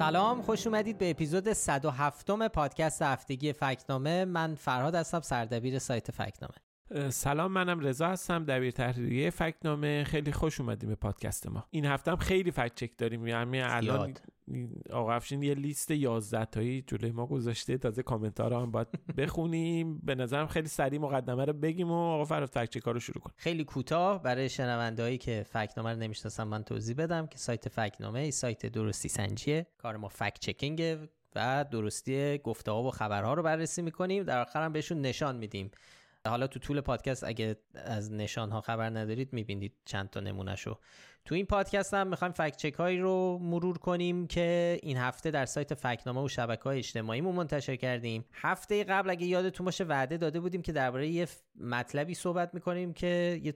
سلام خوش اومدید به اپیزود 107 پادکست هفتگی فکنامه. من فرهاد هستم سردبیر سایت فکنامه. سلام منم رضا هستم دبیر تحریریه فکنامه. خیلی خوش اومدیم به پادکست ما. این هفته هم خیلی فکت چک داریم. یعنی الان آقا افشین یه لیست 11 تایی جلوی ما گذاشته. تازه کامنتار هم باید بخونیم. به نظرم خیلی سریع مقدمه رو بگیم و آقا فراد فکت چک رو شروع کن. خیلی کوتاه برای شنوندهایی که فکنامه رو نمی‌شناسن من توضیح بدم که سایت فکنامه ای سایت درستی سنجیه. کار ما فکت چکینگ و درستی گفته ها و خبرها رو بررسی می‌کنیم. در آخر هم بهشون نشان میدیم. حالا تو طول پادکست اگه از نشان ها خبر ندارید می‌بینید چند تا نمونه شو تو این پادکست هم می‌خوایم فکت چک هایی رو مرور کنیم که این هفته در سایت فکنامه و شبکه های اجتماعیمون منتشر کردیم. هفته قبل اگه یادتون باشه وعده داده بودیم که درباره یه مطلبی صحبت می‌کنیم که یه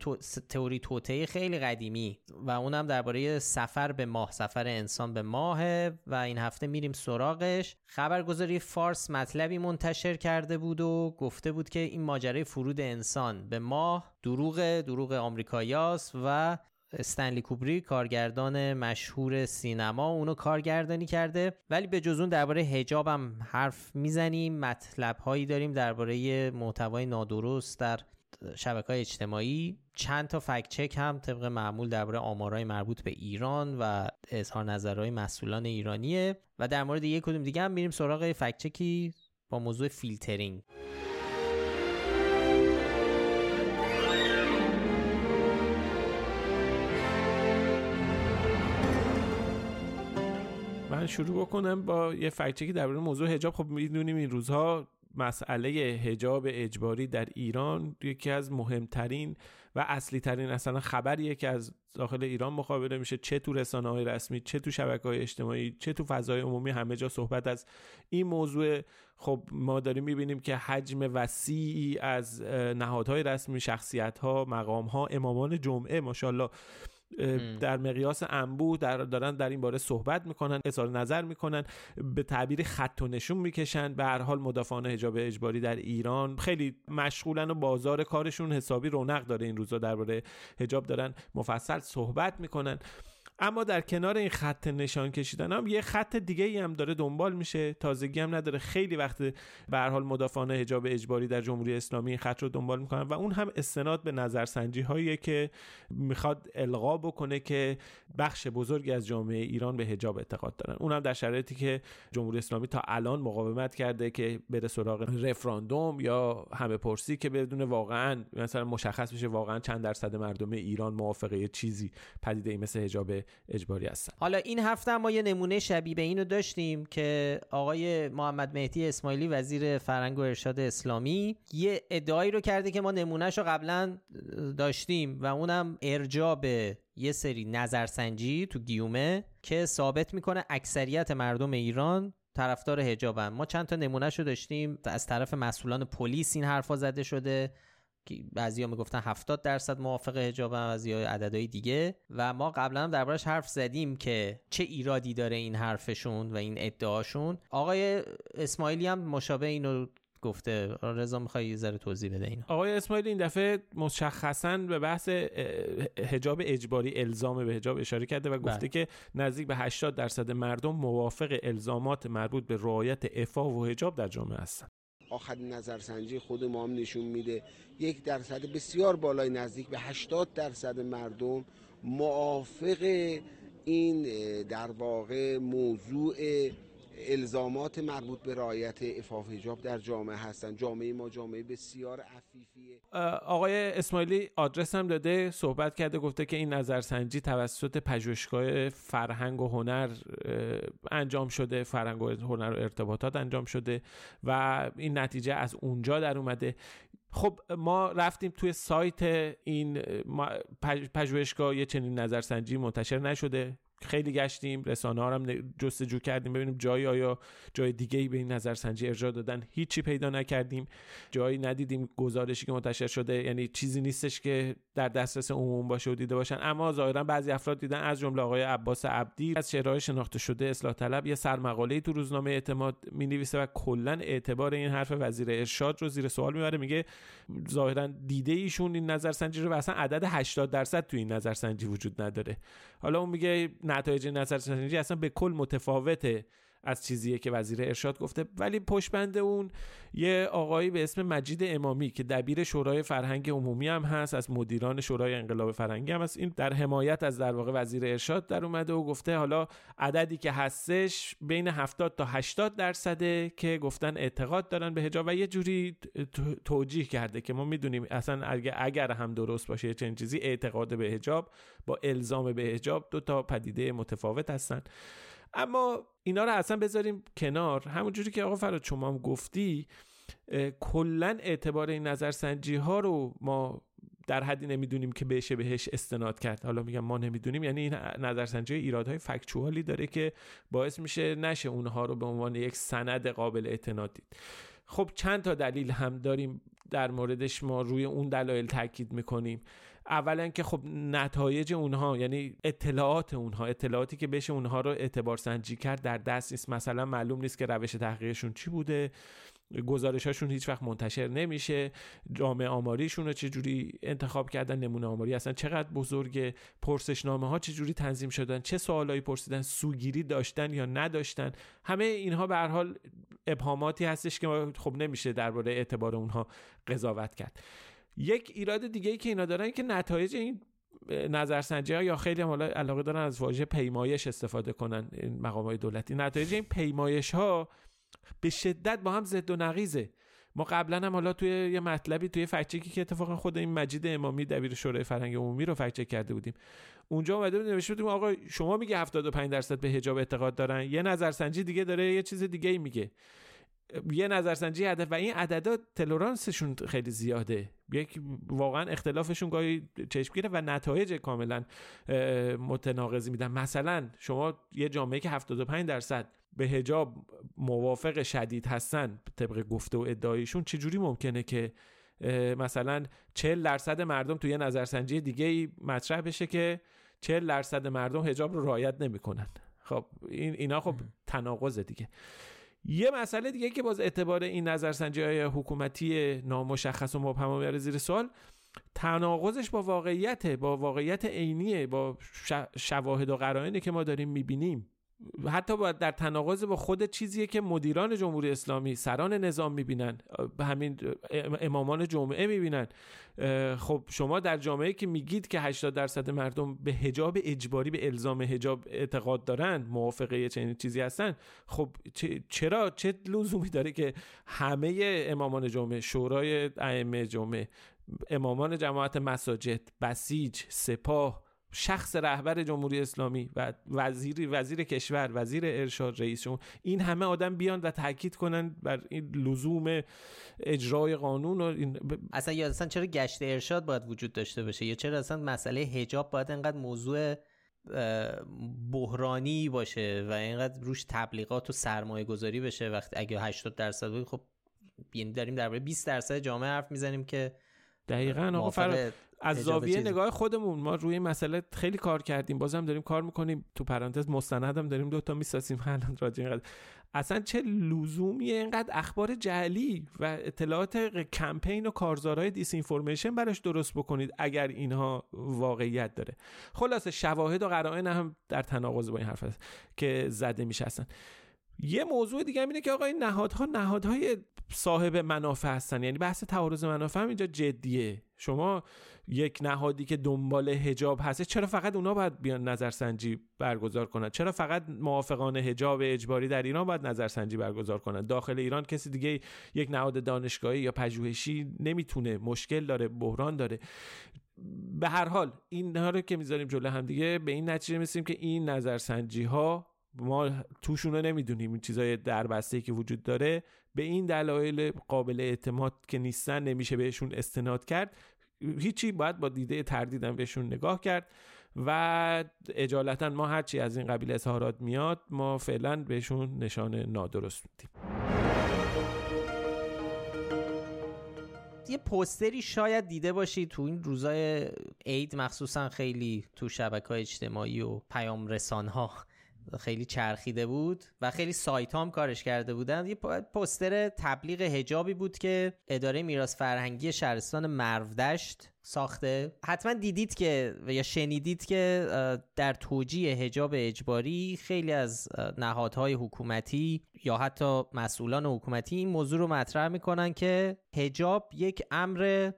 تئوری توطئه خیلی قدیمی و اونم درباره سفر به ماه سفر انسان به ماه و این هفته میریم سراغش. خبرگزاری فارس مطلبی منتشر کرده بود و گفته بود که این ماجرای فرود انسان به ماه دروغ دروغ آمریکاییاست و استنلی کوبری کارگردان مشهور سینما. اونو کارگردانی کرده. ولی به جز اون درباره حجاب هم حرف می‌زنیم. مطلب هایی داریم درباره محتوای نادرست در شبکه های اجتماعی. چند تا فکت چک هم طبق معمول درباره آمارهای مربوط به ایران و اظهار نظرهای مسئولان ایرانیه. و در مورد یک کدوم دیگه هم میریم سراغ فکت چکی با موضوع فیلترینگ. من شروع بکنم با یه فکچکی درباره موضوع حجاب. خب می‌دونیم این روزها مسئله حجاب اجباری در ایران یکی از مهمترین و اصلی ترین اصلا خبریه که از داخل ایران مخابره میشه. چه تو رسانه های رسمی چه تو شبکه های اجتماعی چه تو فضای عمومی همه جا صحبت از این موضوع. خب ما داریم می‌بینیم که حجم وسیعی از نهادهای رسمی شخصیت ها مقام ها امامان جمعه ماشاءالله در مقیاس انبوه در دارن در این باره صحبت می‌کنن اظهار نظر می‌کنن به تعبیر خط و نشون می‌کشن. به هر حال مدافعان حجاب اجباری در ایران خیلی مشغولن و بازار کارشون حسابی رونق داره این روزا. درباره حجاب دارن مفصل صحبت می‌کنن. اما در کنار این خط نشان کشیدن هم یه خط دیگه ای هم داره دنبال میشه. تازگی هم نداره. خیلی وقت به حال مدافعان حجاب اجباری در جمهوری اسلامی این خط رو دنبال می‌کنن و اون هم استناد به نظرسنجی هایی که می‌خواد القا بکنه که بخش بزرگی از جامعه ایران به حجاب اعتقاد دارن. اونم در شرایطی که جمهوری اسلامی تا الان مقاومت کرده که بره سراغ رفراندوم یا همه پرسی که بدون واقعا مثلا مشخص بشه واقعا چند درصد مردم ایران موافقه چیزی پدیده مثل حجاب اجباری هستن. حالا این هفته ما یه نمونه شبیه به اینو داشتیم که آقای محمد مهدی اسماعیلی وزیر فرهنگ و ارشاد اسلامی یه ادعایی رو کرده که ما نمونهش رو قبلا داشتیم و اونم ارجاع به یه سری نظرسنجی تو گیومه که ثابت می‌کنه اکثریت مردم ایران طرفدار حجابن. ما چند تا نمونهش رو داشتیم. از طرف مسئولان پلیس این حرفا زده شده. بعضیا می‌گفتن 70 درصد موافق حجاب هم از عددهای دیگه. و ما قبلا هم دربارش حرف زدیم که چه ایرادی داره این حرفشون و این ادعاشون. آقای اسماعیلی هم مشابه اینو گفته. رضا می‌خوای یه ذره توضیح بده اینو. آقای اسماعیلی این دفعه مشخصا به بحث حجاب اجباری الزام به حجاب اشاره کرده و گفته بله. که نزدیک به 80 درصد مردم موافق الزامات مربوط به رعایت عفاف و حجاب در جامعه هستند آخرین نظرسنجی خود ما هم نشون میده. یک درصد بسیار بالای نزدیک به 80 درصد مردم موافق این در واقع موضوع الزامات مربوط به رعایت افاف حجاب در جامعه هستن. جامعه ما جامعه بسیار عفیفیه آقای اسماعیلی آدرس هم داده صحبت کرده گفته که این نظرسنجی توسط پژوهشگاه فرهنگ و هنر انجام شده فرهنگ و هنر و ارتباطات انجام شده و این نتیجه از اونجا در اومده. خب ما رفتیم توی سایت این پژوهشگاه یه چنین نظرسنجی منتشر نشده. خیلی گشتیم رسانه ها هم جستجو کردیم ببینیم جایی آیا جای دیگه ای به این نظرسنجی ارجاع دادن. هیچی پیدا نکردیم. جایی ندیدیم گزارشی که منتشر شده. یعنی چیزی نیستش که در دسترس عموم باشه و دیده باشن. اما ظاهرا بعضی افراد دیدن از جمله آقای عباس عبدی از شعرهای شناخته شده اصلاح طلب یه سرمقاله تو روزنامه اعتماد می نویسه و کلا اعتبار این حرف وزیر ارشاد رو زیر سوال می‌بره. میگه ظاهرا دیده ایشون این نظرسنجی رو و اصلا عدد 80 درصد تو این نظرسنجی وجود نداره. حالا اون میگه نتایج نظرسنجی اصلا به کل متفاوته. از چیزیه که وزیر ارشاد گفته. ولی پشت اون یه آقایی به اسم مجید امامی که دبیر شورای فرهنگ عمومی هم هست از مدیران شورای انقلاب فرهنگی هم هست. این در حمایت از در واقع وزیر ارشاد در اومده و گفته حالا عددی که هستش بین 70 تا 80 درصده که گفتن اعتقاد دارن به حجاب و یه جوری توجیه کرده که ما می‌دونیم اصلا اگر هم درست باشه چنین چیزی اعتقاد به حجاب با الزام به حجاب دو تا پدیده متفاوت هستن. اما اینا رو اصلا بذاریم کنار. همونجوری که آقا فراد شما هم گفتی کلا اعتبار این نظرسنجی ها رو ما در حدی نمی‌دونیم که بشه بهش استناد کرد. حالا میگم ما نمی‌دونیم یعنی این نظرسنجی ایرادهای فکچوالی داره که باعث میشه نشه اونها رو به عنوان یک سند قابل اعتناد دید. خب چند تا دلیل هم داریم در موردش ما روی اون دلایل تاکید می‌کنیم. اولا که خب نتایج اونها یعنی اطلاعات اونها اطلاعاتی که بشه اونها رو اعتبار سنجی کرد در دست نیست. مثلا معلوم نیست که روش تحقیقشون چی بوده گزارشاشون هیچ وقت منتشر نمیشه جامعه آماریشون رو چجوری انتخاب کردن نمونه آماری اصلا چقدر بزرگ پرسشنامه ها چجوری تنظیم شدن چه سوالایی پرسیدن سوگیری داشتن یا نداشتن. همه اینها به هر حال ابهاماتی هستش که خب نمیشه درباره اعتبار اونها قضاوت کرد. یک ایراد دیگه ای که اینا دارن که نتایج این نظرسنجی ها یا خیلی هم علاقه دارن از واژه پیمایش استفاده کنن این مقام های دولتی. نتایج این پیمایش ها به شدت با هم زد و نقیزه ما قبلا هم حالا توی یه مطلبی توی فکچکی که اتفاقا خود این مجید امامی دبیر شورای فرهنگ عمومی رو فکچک کرده بودیم. اونجا اومده بود نوشته بودیم آقا شما میگه 75 درصد به حجاب اعتقاد دارن. یه نظرسنجی دیگه داره یه چیز دیگه ای میگه. یه نظرسنجی هدف و این عددا تلورانسشون خیلی زیاده. یک واقعا اختلافشون گاهی چشمگیره و نتایج کاملا متناقضی میدن. مثلا شما یه جامعه که 75 درصد به هجاب موافق شدید هستن طبق گفته و ادعایشون چجوری ممکنه که مثلا 40 درصد مردم توی یه نظرسنجی دیگه ای مطرح بشه که 40 درصد مردم هجاب رو رعایت نمی‌کنن؟ خب این اینا خب تناقض دیگه. یه مسئله دیگه که باز اعتبار این نظرسنجی های حکومتی نامشخص و مبهم میاره زیر سوال تناقضش با واقعیت با واقعیت عینیه با شواهد و قرائنی که ما داریم می‌بینیم. حتی با در تناقض با خود چیزیه که مدیران جمهوری اسلامی سران نظام می‌بینن همین امامان جمعه می‌بینن. خب شما در جامعه که میگید که 80 درصد مردم به حجاب اجباری به الزام حجاب اعتقاد دارن موافقه چنین چیزی هستن خب چرا چه لزومی داره که همه امامان جمعه شورای ائمه جمعه امامان جماعت مساجد بسیج سپاه شخص رهبر جمهوری اسلامی و وزیر وزیر کشور وزیر ارشاد رئیس جمهور این همه آدم بیان و تاکید کنن بر این لزوم اجرای قانون و این اصلا یا اصلا چرا گشت ارشاد باید وجود داشته باشه؟ یا چرا اصلا مسئله حجاب باید انقدر موضوع بحرانی باشه و اینقدر روش تبلیغات و سرمایه گذاری بشه؟ وقتی اگه 80 درصد بود خب یعنی داریم درباره 20 درصد جامعه حرف می‌زنیم که دقیقا آقا از زاویه نگاه خودمون ما روی مسئله خیلی کار کردیم بازم داریم کار می‌کنیم. تو پرانتز مستندم داریم دوتا می‌سازیم الان راجع اینقدر اصلا چه لزومیه اینقدر اخبار جعلی و اطلاعات کمپین و کارزارهای دیس اینفورمیشن براش درست بکنید اگر اینها واقعیت داره. خلاصه شواهد و قرائن هم در تناقض با این حرف هست که زده میشه یه موضوع دیگه هم اینه که آقا نهادها نهادهای صاحب منافع هستن. یعنی بحث تعارض منافع هم اینجا جدیه. شما یک نهادی که دنبال هجاب هست چرا فقط اونا باید بیان نظرسنجی برگزار کنند چرا فقط موافقان هجاب اجباری در ایران باید نظرسنجی برگزار کنند داخل ایران کسی دیگه یک نهاد دانشگاهی یا پژوهشی نمی‌تونه. مشکل داره بحران داره. به هر حال این رو که می‌ذاریم جلو هم دیگه به این نتیجه میسیم که این نظرسنجی ها ما توشون رو نمی‌دونیم. این چیزای دربسته که وجود داره به این دلایل قابل اعتماد که نیستن نمیشه بهشون استناد کرد. هیچی باید با دیده تردیدم بهشون نگاه کرد و اجالتا ما هرچی از این قبیل اظهارات میاد ما فعلا بهشون نشان نادرست میدیم. یه پوستری شاید دیده باشید تو این روزای عید مخصوصا خیلی تو شبکه های اجتماعی و پیام رسان ها خیلی چرخیده بود و خیلی سایت هم کارش کرده بودن یه پستر تبلیغ هجابی بود که اداره میراث فرهنگی شهرستان مرودشت ساخته. حتما دیدید که یا شنیدید که در توجیه هجاب اجباری خیلی از نهادهای حکومتی یا حتی مسئولان حکومتی این موضوع رو مطرح می‌کنن که هجاب یک امر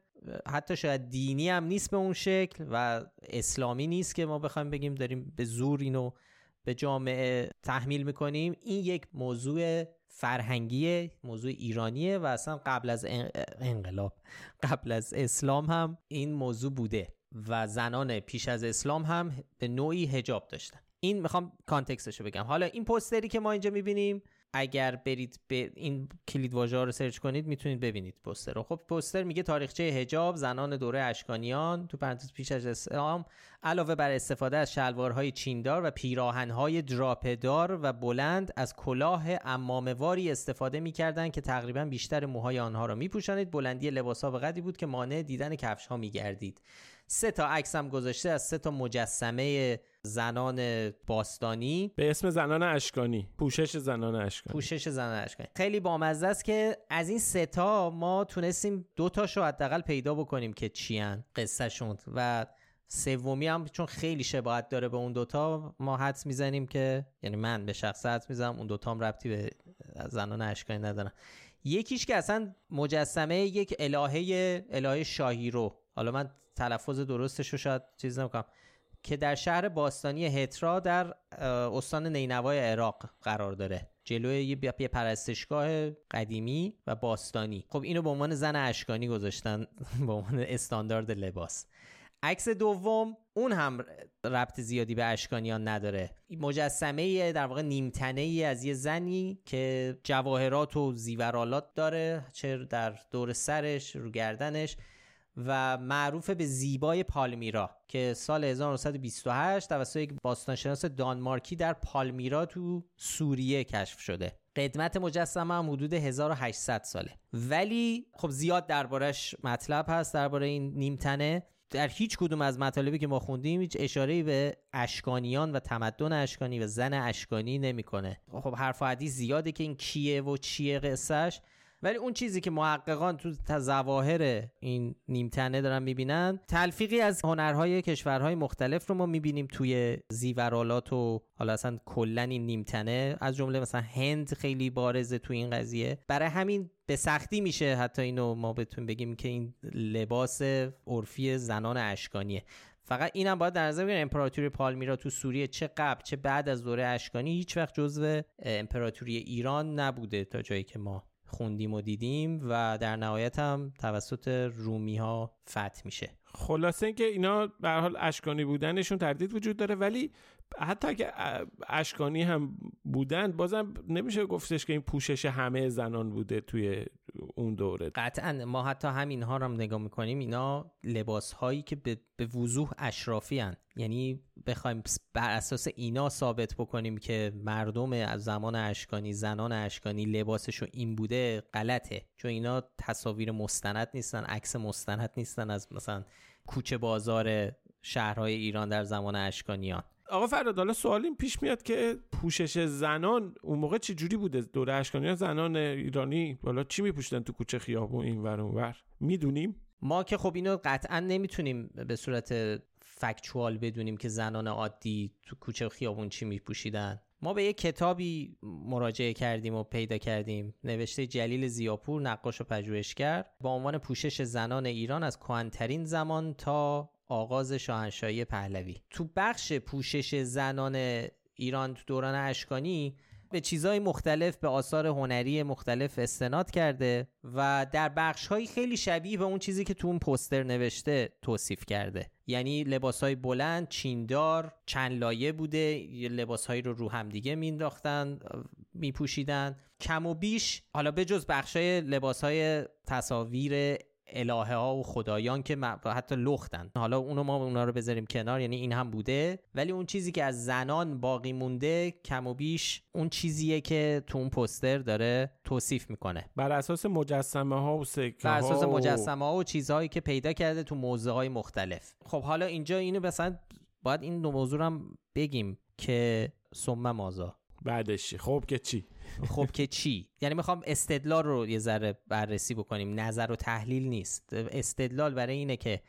حتی شاید دینی هم نیست به اون شکل و اسلامی نیست که ما بخوایم بگیم داریم به زور اینو به جامعه تحمیل می‌کنیم. این یک موضوع فرهنگی موضوع ایرانیه و اصلا قبل از انقلاب قبل از اسلام هم این موضوع بوده و زنان پیش از اسلام هم به نوعی هجاب داشتن. این می‌خوام کانتکستشو بگم. حالا این پوستری که ما اینجا می‌بینیم اگر برید به این کلید واژه رو سرچ کنید می‌تونید ببینید پوستر رو. خب پوستر میگه تاریخچه هجاب زنان دوره اشکانیان تو پرانتز پیش از اسلام علاوه بر استفاده از شلوارهای چیندار و پیراهنهای دراپدار و بلند از کلاه امامواری استفاده می‌کردند که تقریبا بیشتر موهای آنها را میپوشانید. بلندی لباسها به قدری بود که مانع دیدن کفش ها میگردید. سه تا عکس هم گذاشته از سه تا مجسمه زنان باستانی. به اسم زنان اشکانی. پوشش زنان اشکانی. پوشش زنان اشکانی. خیلی بامزه است که از این سه تا ما تونستیم دو تاشو حداقل پیدا بکنیم که چیان قصه و سومی هم چون خیلی شباهت داره به اون دوتا ما حدس می‌زنیم که یعنی من به شخص حدس می‌زنم اون دوتا هم ربطی به زنان اشکانی ندارن. یکیش که اصلا مجسمه یک الهه الهه شاهی رو. حالا من تلفظ درستش رو شاید چیز نمی‌کنم. که در شهر باستانی هترا در استان نینوای عراق قرار داره. جلوی یه پرستشگاه قدیمی و باستانی. خب اینو به عنوان زن اشکانی گذاشتن. به عنوان استاندارد لباس. عکس دوم اون هم ربط زیادی به اشکانیان نداره. مجسمه در واقع نیمتنه ای از یه زنی که جواهرات و زیورالات داره چه در دور سرش رو گردنش. و معروف به زیبای پالمیرا که سال 1928 توسط یک باستانشناس دانمارکی در پالمیرا تو سوریه کشف شده. قدمت مجسمه هم حدود 1800 ساله. ولی خب زیاد دربارش مطلب هست درباره این نیمتنه. در هیچ کدوم از مطالبی که ما خوندیم هیچ اشاره به اشکانیان و تمدن اشکانی و زن اشکانی نمی‌کنه. خب حرف حدیث زیاده که این کیه و چیه قصهش ولی اون چیزی که محققان تو تظاهر این نیمتنه دارن می‌بینن تلفیقی از هنرهای کشورهای مختلف رو ما می‌بینیم توی زیورالات و حالا اصلا کلا این نیمتنه. از جمله مثلا هند خیلی بارزه تو این قضیه. برای همین به سختی میشه حتی اینو ما بتونیم بگیم که این لباس عرفی زنان اشکانیه. فقط اینم باید در نظر بگیریم امپراتوری پالمیرا تو سوریه چه قبل چه بعد از دوره اشکانی هیچ وقت جزو امپراتوری ایران نبوده تا جایی که ما خوندیم و دیدیم و در نهایت هم توسط رومی ها فتح میشه. خلاصه اینکه اینا به حال اشکانی بودنشون تردید وجود داره ولی حتی اگه اشکانی هم بودن بازم نمیشه گفتش که این پوشش همه زنان بوده توی اون دوره. قطعا. ما حتی همین ها رو هم نگاه می‌کنیم اینا لباس هایی که به, به وضوح اشرافی هن. یعنی بخوایم بر اساس اینا ثابت بکنیم که مردم از زمان اشکانی زنان اشکانی لباسشون این بوده غلطه. چون اینا تصاویر مستند نیستن عکس مستند نیستن از مثلا کوچه بازار شهرهای ایران در زمان اشکانیان. آقا فراد حالا سوال این پیش میاد که پوشش زنان اون موقع چه جوری بوده؟ دوره اشکانیان زنان ایرانی حالا چی میپوشیدن تو کوچه خیابون این ور اون ور؟ می‌دونیم؟ ما که خب اینو قطعا نمی‌تونیم به صورت فکچوال بدونیم که زنان عادی تو کوچه خیابون چی میپوشیدن. ما به یک کتابی مراجعه کردیم و پیدا کردیم. نوشته جلیل زیاپور نقاش و پژوهشگر با عنوان پوشش زنان ایران از کهنترین زمان تا آغاز شاهنشاهی پهلوی. تو بخش پوشش زنان ایران تو دوران اشکانی به چیزهای مختلف به آثار هنری مختلف استناد کرده و در بخش خیلی شبیه به اون چیزی که تو اون پوستر نوشته توصیف کرده. یعنی لباس های بلند چیندار چند لایه بوده لباسهایی رو رو همدیگه مینداختن میپوشیدن. کم و بیش حالا به جز بخش های لباس های تصاویر الهه ها و خدایان که حتی لختن. حالا اونو ما اونا رو بذاریم کنار یعنی این هم بوده. ولی اون چیزی که از زنان باقی مونده کم و بیش اون چیزیه که تو اون پوستر داره توصیف می‌کنه. بر اساس مجسمه ها و سکه بر اساس مجسمه ها و چیزهایی که پیدا کرده تو موضوع های مختلف. خب حالا اینجا اینو مثلا باید این دو موضوع هم بگیم که ثم مازا بعدش خب که چی؟ خب که چی؟ یعنی می‌خوام استدلال رو یه ذره بررسی بکنیم. نظر و تحلیل نیست. استدلال برای اینه که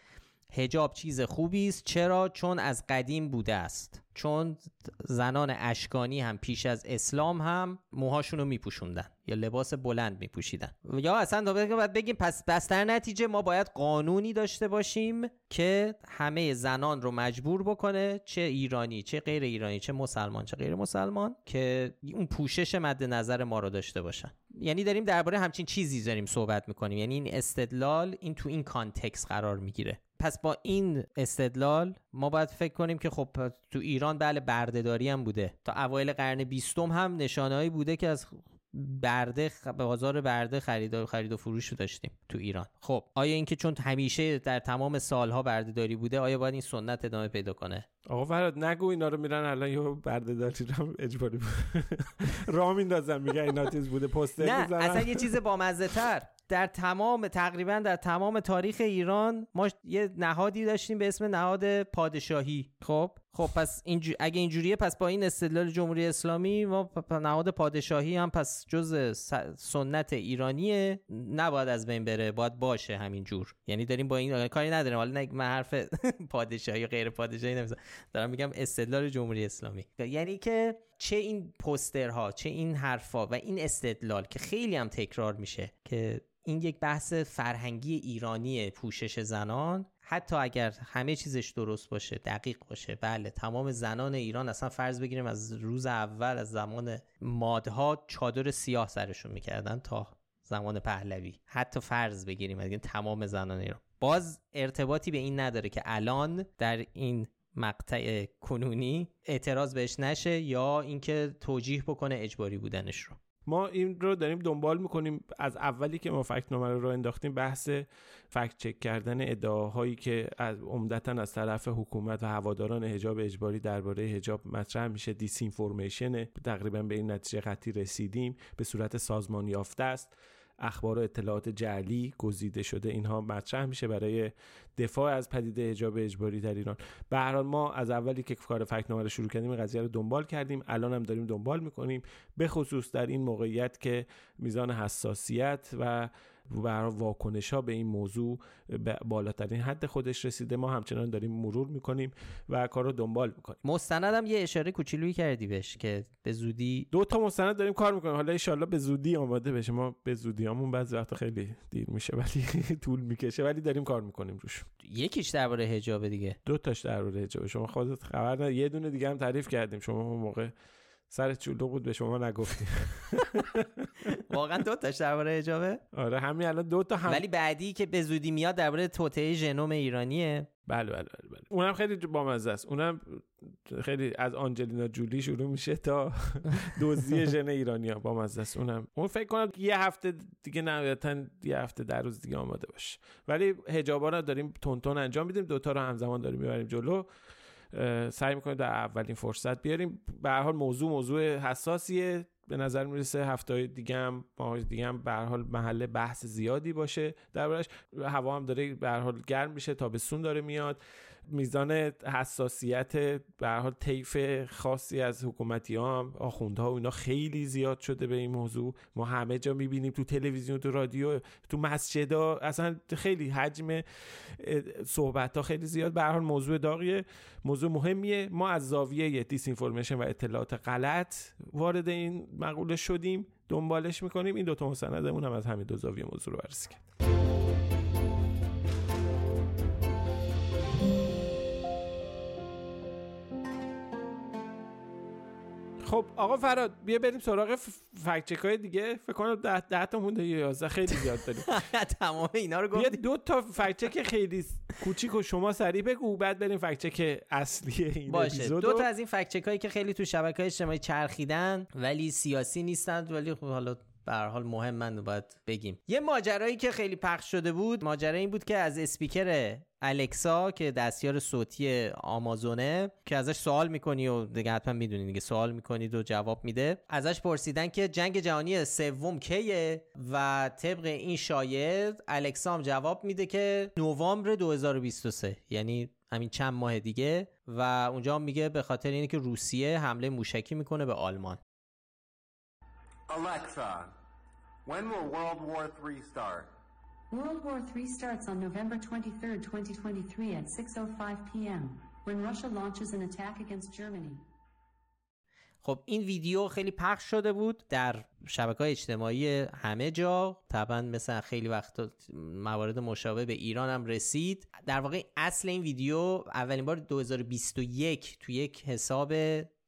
هجاب چیز خوبی است. چرا؟ چون از قدیم بوده است. چون زنان اشکانی هم پیش از اسلام هم موهاشون رو میپوشوندن یا لباس بلند میپوشیدن. یا اصلا باید بگیم پس بس در نتیجه ما باید قانونی داشته باشیم که همه زنان رو مجبور بکنه چه ایرانی چه غیر ایرانی چه مسلمان چه غیر مسلمان که اون پوشش مد نظر ما رو داشته باشن. یعنی داریم درباره همچین چیزی داریم صحبت می‌کنیم. یعنی این استدلال این تو این کانتکس قرار می‌گیره. پس با این استدلال ما باید فکر کنیم که خب تو ایران بله بردهداری هم بوده. تا اوایل قرن بیستم هم نشانهایی بوده که از برده بازار برده خرید خرید و فروش رو داشتیم تو ایران. خب آیا اینکه چون همیشه در تمام سالها بردهداری بوده آیا باید این سنت ادامه پیدا کنه؟ آقا فراد نگو اینا رو میرن الان یه بردهداری رو اجباری بود راه میندازن میگن اینا چیز بوده پوستر نه اصلا یه چیز بامزه تر در تمام تقریبا در تمام تاریخ ایران ما یه نهادی داشتیم به اسم نهاد پادشاهی. خب؟ خب پس اینجور... اگه اینجوریه پس با این استدلال جمهوری اسلامی ما نهاد پادشاهی هم پس جز سنت ایرانیه. نباید از بین بره باید باشه همینجور. یعنی داریم با این کاری نداریم. حالا من حرف پادشاهی غیر پادشاهی نمی‌زنم دارم میگم استدلال جمهوری اسلامی. یعنی که چه این پوسترها چه این حرفا و این استدلال که خیلی هم تکرار میشه که این یک بحث فرهنگی ایرانی پوشش زنان. حتی اگر همه چیزش درست باشه دقیق باشه بله تمام زنان ایران اصلا فرض بگیریم از روز اول از زمان مادها چادر سیاه سرشون می‌کردن تا زمان پهلوی. حتی فرض بگیریم از تمام زنان ایران. باز ارتباطی به این نداره که الان در این مقطع کنونی اعتراض بهش نشه یا اینکه توجیه بکنه اجباری بودنش رو. ما این رو داریم دنبال می‌کنیم. از اولی که ما فکت نمره رو انداختیم بحث فکت چک کردن ادعاهایی که از عمدتا از طرف حکومت و هواداران حجاب اجباری درباره حجاب مطرح میشه. دیس اینفورمیشن تقریبا به این نتیجه قطعی رسیدیم. به صورت سازمان یافته است. اخبار و اطلاعات جعلی گزیده شده. اینها مطرح میشه برای دفاع از پدیده حجاب اجباری در ایران. به هر حال ما از اولی که کار فکنامه رو شروع کردیم قضیه رو دنبال کردیم. الان هم داریم دنبال می‌کنیم. به خصوص در این موقعیت که میزان حساسیت و برای واکنش ها به این موضوع به بالاترین حد خودش رسیده. ما همچنان داریم مرور می‌کنیم و کار رو دنبال می‌کنیم. مستندم یه اشاره کوچولویی کردی بهش که به زودی دو تا مستند داریم کار می‌کنیم. حالا ان به زودی آماده بشه. ما به زودی همون بعضی وقتا خیلی دیر میشه ولی طول می‌کشه ولی داریم کار می‌کنیم روش. یکیش درباره حجاب دیگه. دو تاش درباره حجاب شما خودت خبر یه دونه دیگه هم تعریف کردیم. شما موقع سر چولو بود به شما نگفتی واقعا دو تاش درباره اجابه؟ آره همین الان دو تا هم ولی بعدی که به زودی میاد درباره توطئه ژنوم ایرانیه. بله بله بله, بله. اونم خیلی بامزه است. اونم خیلی از آنجلینا جولی شروع میشه تا دزدی ژن ایرانیا. بامزه است. اونم اون فکر کنم یه هفته دیگه نهایتا یه هفته در روز دیگه آماده باشه. ولی حجابا رو داریم تون انجام میدیم. دوتا رو همزمان داریم می‌بریم جلو. سعی می‌کنیم در اولین فرصت بیاریم. به هر حال موضوع موضوع حساسیه. به نظر می‌رسه هفته دیگه هم ماه دیگه هم به حال محل بحث زیادی باشه. دربارش هوا هم داره به حال گرم میشه تابستون داره میاد. میزان حساسیت به حال طیف خاصی از حکومتی ها آخوندها و اینا خیلی زیاد شده به این موضوع. ما همه جا می‌بینیم تو تلویزیون تو رادیو تو مسجدا اصلا خیلی حجم صحبت ها خیلی زیاد. به حال موضوع داغیه. موضوع مهمیه. ما از زاویه دیس و اطلاعات غلط وارد این مقوله شدیم. دنبالش می‌کنیم. این دوتا مستندمون هم از همین دو زاویه موضوع رو بررسی کرد خب آقا فراد بیا بریم سراغ فکت های دیگه. فکر کنم 10 ده تا مونده یا 11 خیلی زیاد داریم. تمام اینا رو گفت دو تا فکت چک خیلی کوچیک و شما سریع بگو بعد بریم فکت چک اصلی این باشه. دو تا از این فکت هایی که خیلی تو شبکه های اجتماعی چرخیدن ولی سیاسی نیستند ولی خب حالا به حال مهم باید بگیم. یه ماجرایی که خیلی پخش شده بود ماجرا این بود که از اسپیکر الکسا که دستیار صوتی آمازونه که ازش سوال می‌کنی و دیگه حتما می‌دونی دیگه سوال می‌کنید و جواب میده. ازش پرسیدن که جنگ جهانی سوم کیه و طبق این شاید الکسا هم جواب میده که نوامبر 2023 یعنی همین چند ماه دیگه. و اونجا میگه به خاطر اینه که روسیه حمله موشکی می‌کنه به آلمان. Alexa, when will World War III start? World War III starts on November 23, 2023 at 6.05 p.m. when Russia launches an attack against Germany. خب این ویدیو خیلی پخش شده بود در شبکه های اجتماعی همه جا طبعا مثل خیلی وقت موارد مشابه به ایران هم رسید در واقع اصل این ویدیو اولین بار 2021 تو یک حساب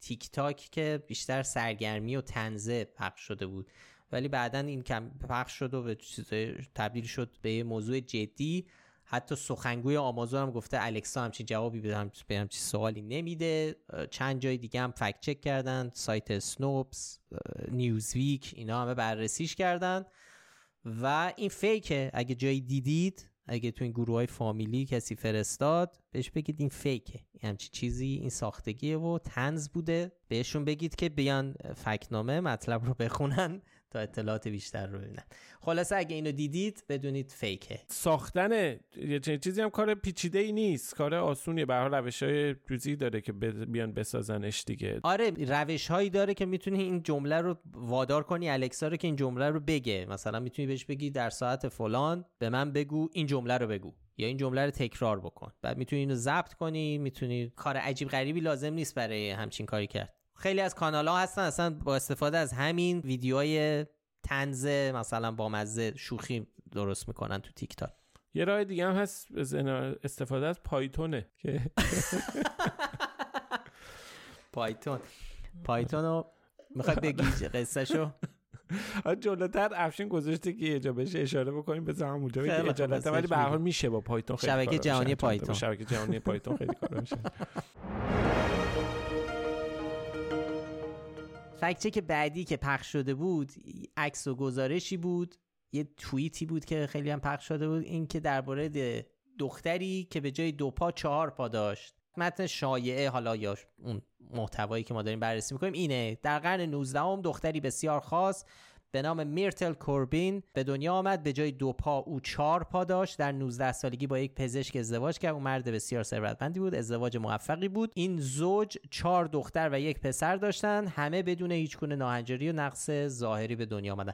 تیک تاک که بیشتر سرگرمی و تنزه پخش شده بود. ولی بعدا این کم پخش شد و به تبدیل شد به یه موضوع جدی. حتی سخنگوی آمازون هم گفته الکسا همچین جوابی به همچین سوالی نمیده. چند جای دیگه هم فکت چک کردن سایت سنوپس نیوزویک اینا همه بررسیش کردن. و این فیکه. اگه جایی دیدید اگه تو این گروه های فامیلی کسی فرستاد بهش بگید این فیکه. همچی چیزی این ساختگیه و تنز بوده. بهشون بگید که بیان فکنامه مطلب رو بخونن. تا اطلاعات بیشتر رو ببینن. خلاصه اگه اینو دیدید بدونید فیکه. ساختن یه چیزی هم کار پیچیده ای نیست. کار آسونیه. به هر روش های جزئی داره که بیان بسازنش دیگه. آره روش هایی داره که می‌تونی این جمله رو وادار کنی. الکسا رو که این جمله رو بگه. مثلا می‌تونی بهش بگی در ساعت فلان به من بگو این جمله رو بگو. یا این جمله رو تکرار بکن. بعد می‌تونی اینو ضبط کنی. می‌تونی کار عجیب غریبی لازم نیست برای همچین کاری کرد. خیلی از کانال ها هستن اصلا با استفاده از همین ویدیوهای تنز مثلا با مزه شوخی درست می‌کنن تو تیک تاک یه راه دیگه هم هست استفاده از پایتونه که پایتون. پایتون رو می‌خوای بگی قصه شو جلوتر افشین گذاشته که یه جا بهش اشاره بکنیم به زمان اونجا اجالتا ولی به هر حال میشه با پایتون خیلی شبکه جهانی پایتون. شبکه جهانی پایتون خیلی کار میشه. فکچه که بعدی که پخش شده بود عکس و گزارشی بود. یه توییتی بود که خیلی هم پخش شده بود. این که درباره دختری که به جای دو پا چهار پا داشت. متن شایعه حالا یا اون محتوایی که ما داریم بررسی می‌کنیم اینه. در قرن 19 هم دختری بسیار خاص به نام میرتل کوربین به دنیا آمد به جای دو پا او چهار پا داشت. در 19 سالگی با یک پزشک ازدواج کرد. او مرد بسیار ثروتمندی بود ازدواج موفقی بود. این زوج چهار دختر و یک پسر داشتن. همه بدون هیچ گونه ناهنجاری و نقص ظاهری به دنیا آمدن.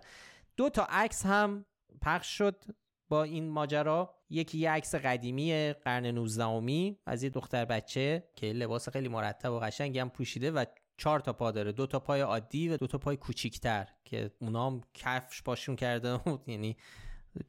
دو تا عکس هم پخش شد با این ماجرا. یکی یه عکس قدیمی قرن 19 از یه دختر بچه که لباس خیلی مرتب و قشنگی هم پوشیده و چهار تا پا داره. دو تا پای عادی و دو تا پای کوچیکتر که اونا هم کفش پاشون کرده بود یعنی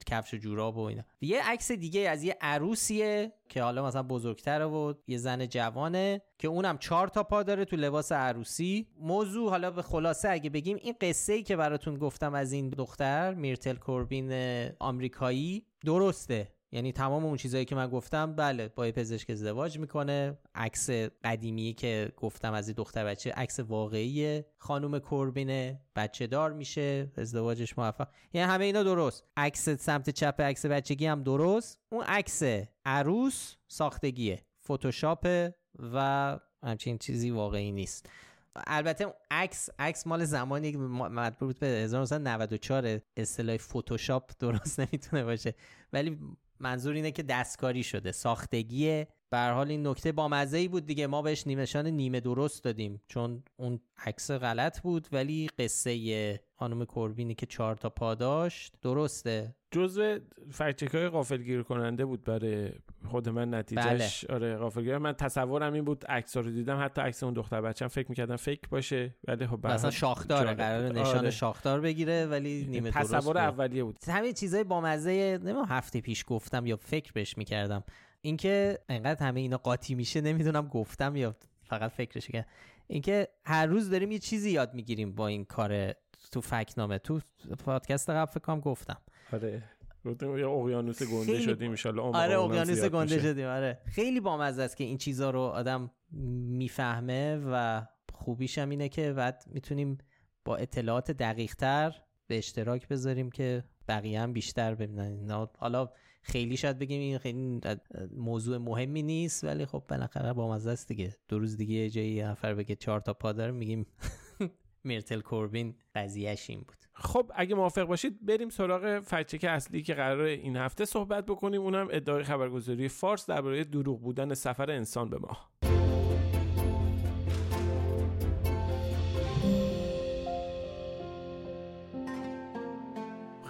کفش و جوراب و اینا. یه عکس دیگه از یه عروسیه که حالا مثلا بزرگتره و یه زن جوانه که اونم چهار تا پا داره تو لباس عروسی. موضوع حالا به خلاصه اگه بگیم این قصه ای که براتون گفتم از این دختر میرتل کوربین آمریکایی درسته. یعنی تمام اون چیزهایی که من گفتم بله با یه پزشک ازدواج می‌کنه. عکس قدیمی که گفتم از این دختر بچه عکس واقعی خانم کوربینه. بچه دار میشه ازدواجش موفق. یعنی همه اینا درست. عکس سمت چپ عکس بچگی هم درست. اون عکس عروس ساختگیه. فتوشاپ و همچین چیزی واقعی نیست. البته عکس عکس مال زمانی مربوط به 1994 اصطلاح فتوشاپ درست نمی‌تونه باشه. ولی منظور اینه که دستکاری شده ساختگی به حال این نکته با مزه ای بود دیگه. ما بهش نیمشان نیمه درست دادیم چون اون عکس غلط بود. ولی قصه خانم کوربینی که چهار تا پا داشت درسته. جزء فرچک های غافل گیر کننده بود برای خود من نتیجهش. بله. آره غافل من تصورم این بود عکس رو دیدم حتی عکس اون دختر بچه‌م فکر می‌کردم فیک باشه. ولی خب مثلا شاخدار قرار نشان آره. شاخدار بگیره ولی نیمه درست تصور اولیه بود. همین چیزای با مزه هفته پیش گفتم یا فکر بهش می‌کردم. اینکه انقدر همه اینا قاطی میشه نمی‌دونم گفتم یا فقط فکرش کردم اینکه هر روز داریم یه چیزی یاد می‌گیریم با این کار تو فکنامه تو پادکست قبل فکرم گفتم. آره. یا اقیانوس گنده شدیم ان آره اقیانوس گنده شدیم آره. خیلی بامزه است که این چیزا رو آدم می‌فهمه و خوبیش هم اینه که بعد می‌تونیم با اطلاعات دقیق تر به اشتراک بذاریم که بقیه هم بیشتر ببینن. حالا خیلی شاید بگیم این خیلی موضوع مهمی نیست ولی خب بالاخره با مزه است دیگه. دو روز دیگه یه جایی نفر بگه چهار تا پا داره میگیم میرتل کوربین قضیهش این بود. خب اگه موافق باشید بریم سراغ فکچک اصلی که قرار این هفته صحبت بکنیم. اونم ادعای خبرگزاری فارس درباره دروغ بودن سفر انسان به ماه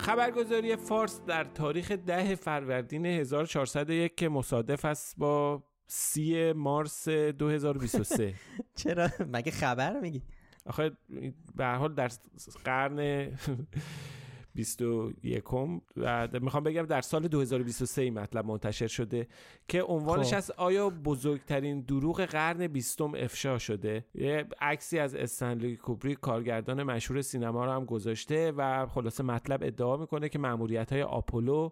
خبرگزاری فارس در تاریخ ده فروردین 1401 که مصادف است با سی مارس 2023 چرا؟ مگه خبر میگی؟ آخه به هر حال در قرن 21 و می‌خوام بگم در سال 2023 این مطلب منتشر شده که عنوانش خب. از آیا بزرگترین دروغ قرن بیستم افشا شده یه عکسی از استنلی کوبریک کارگردان مشهور سینما رو هم گذاشته و خلاصه مطلب ادعا می‌کنه که مأموریت های آپولو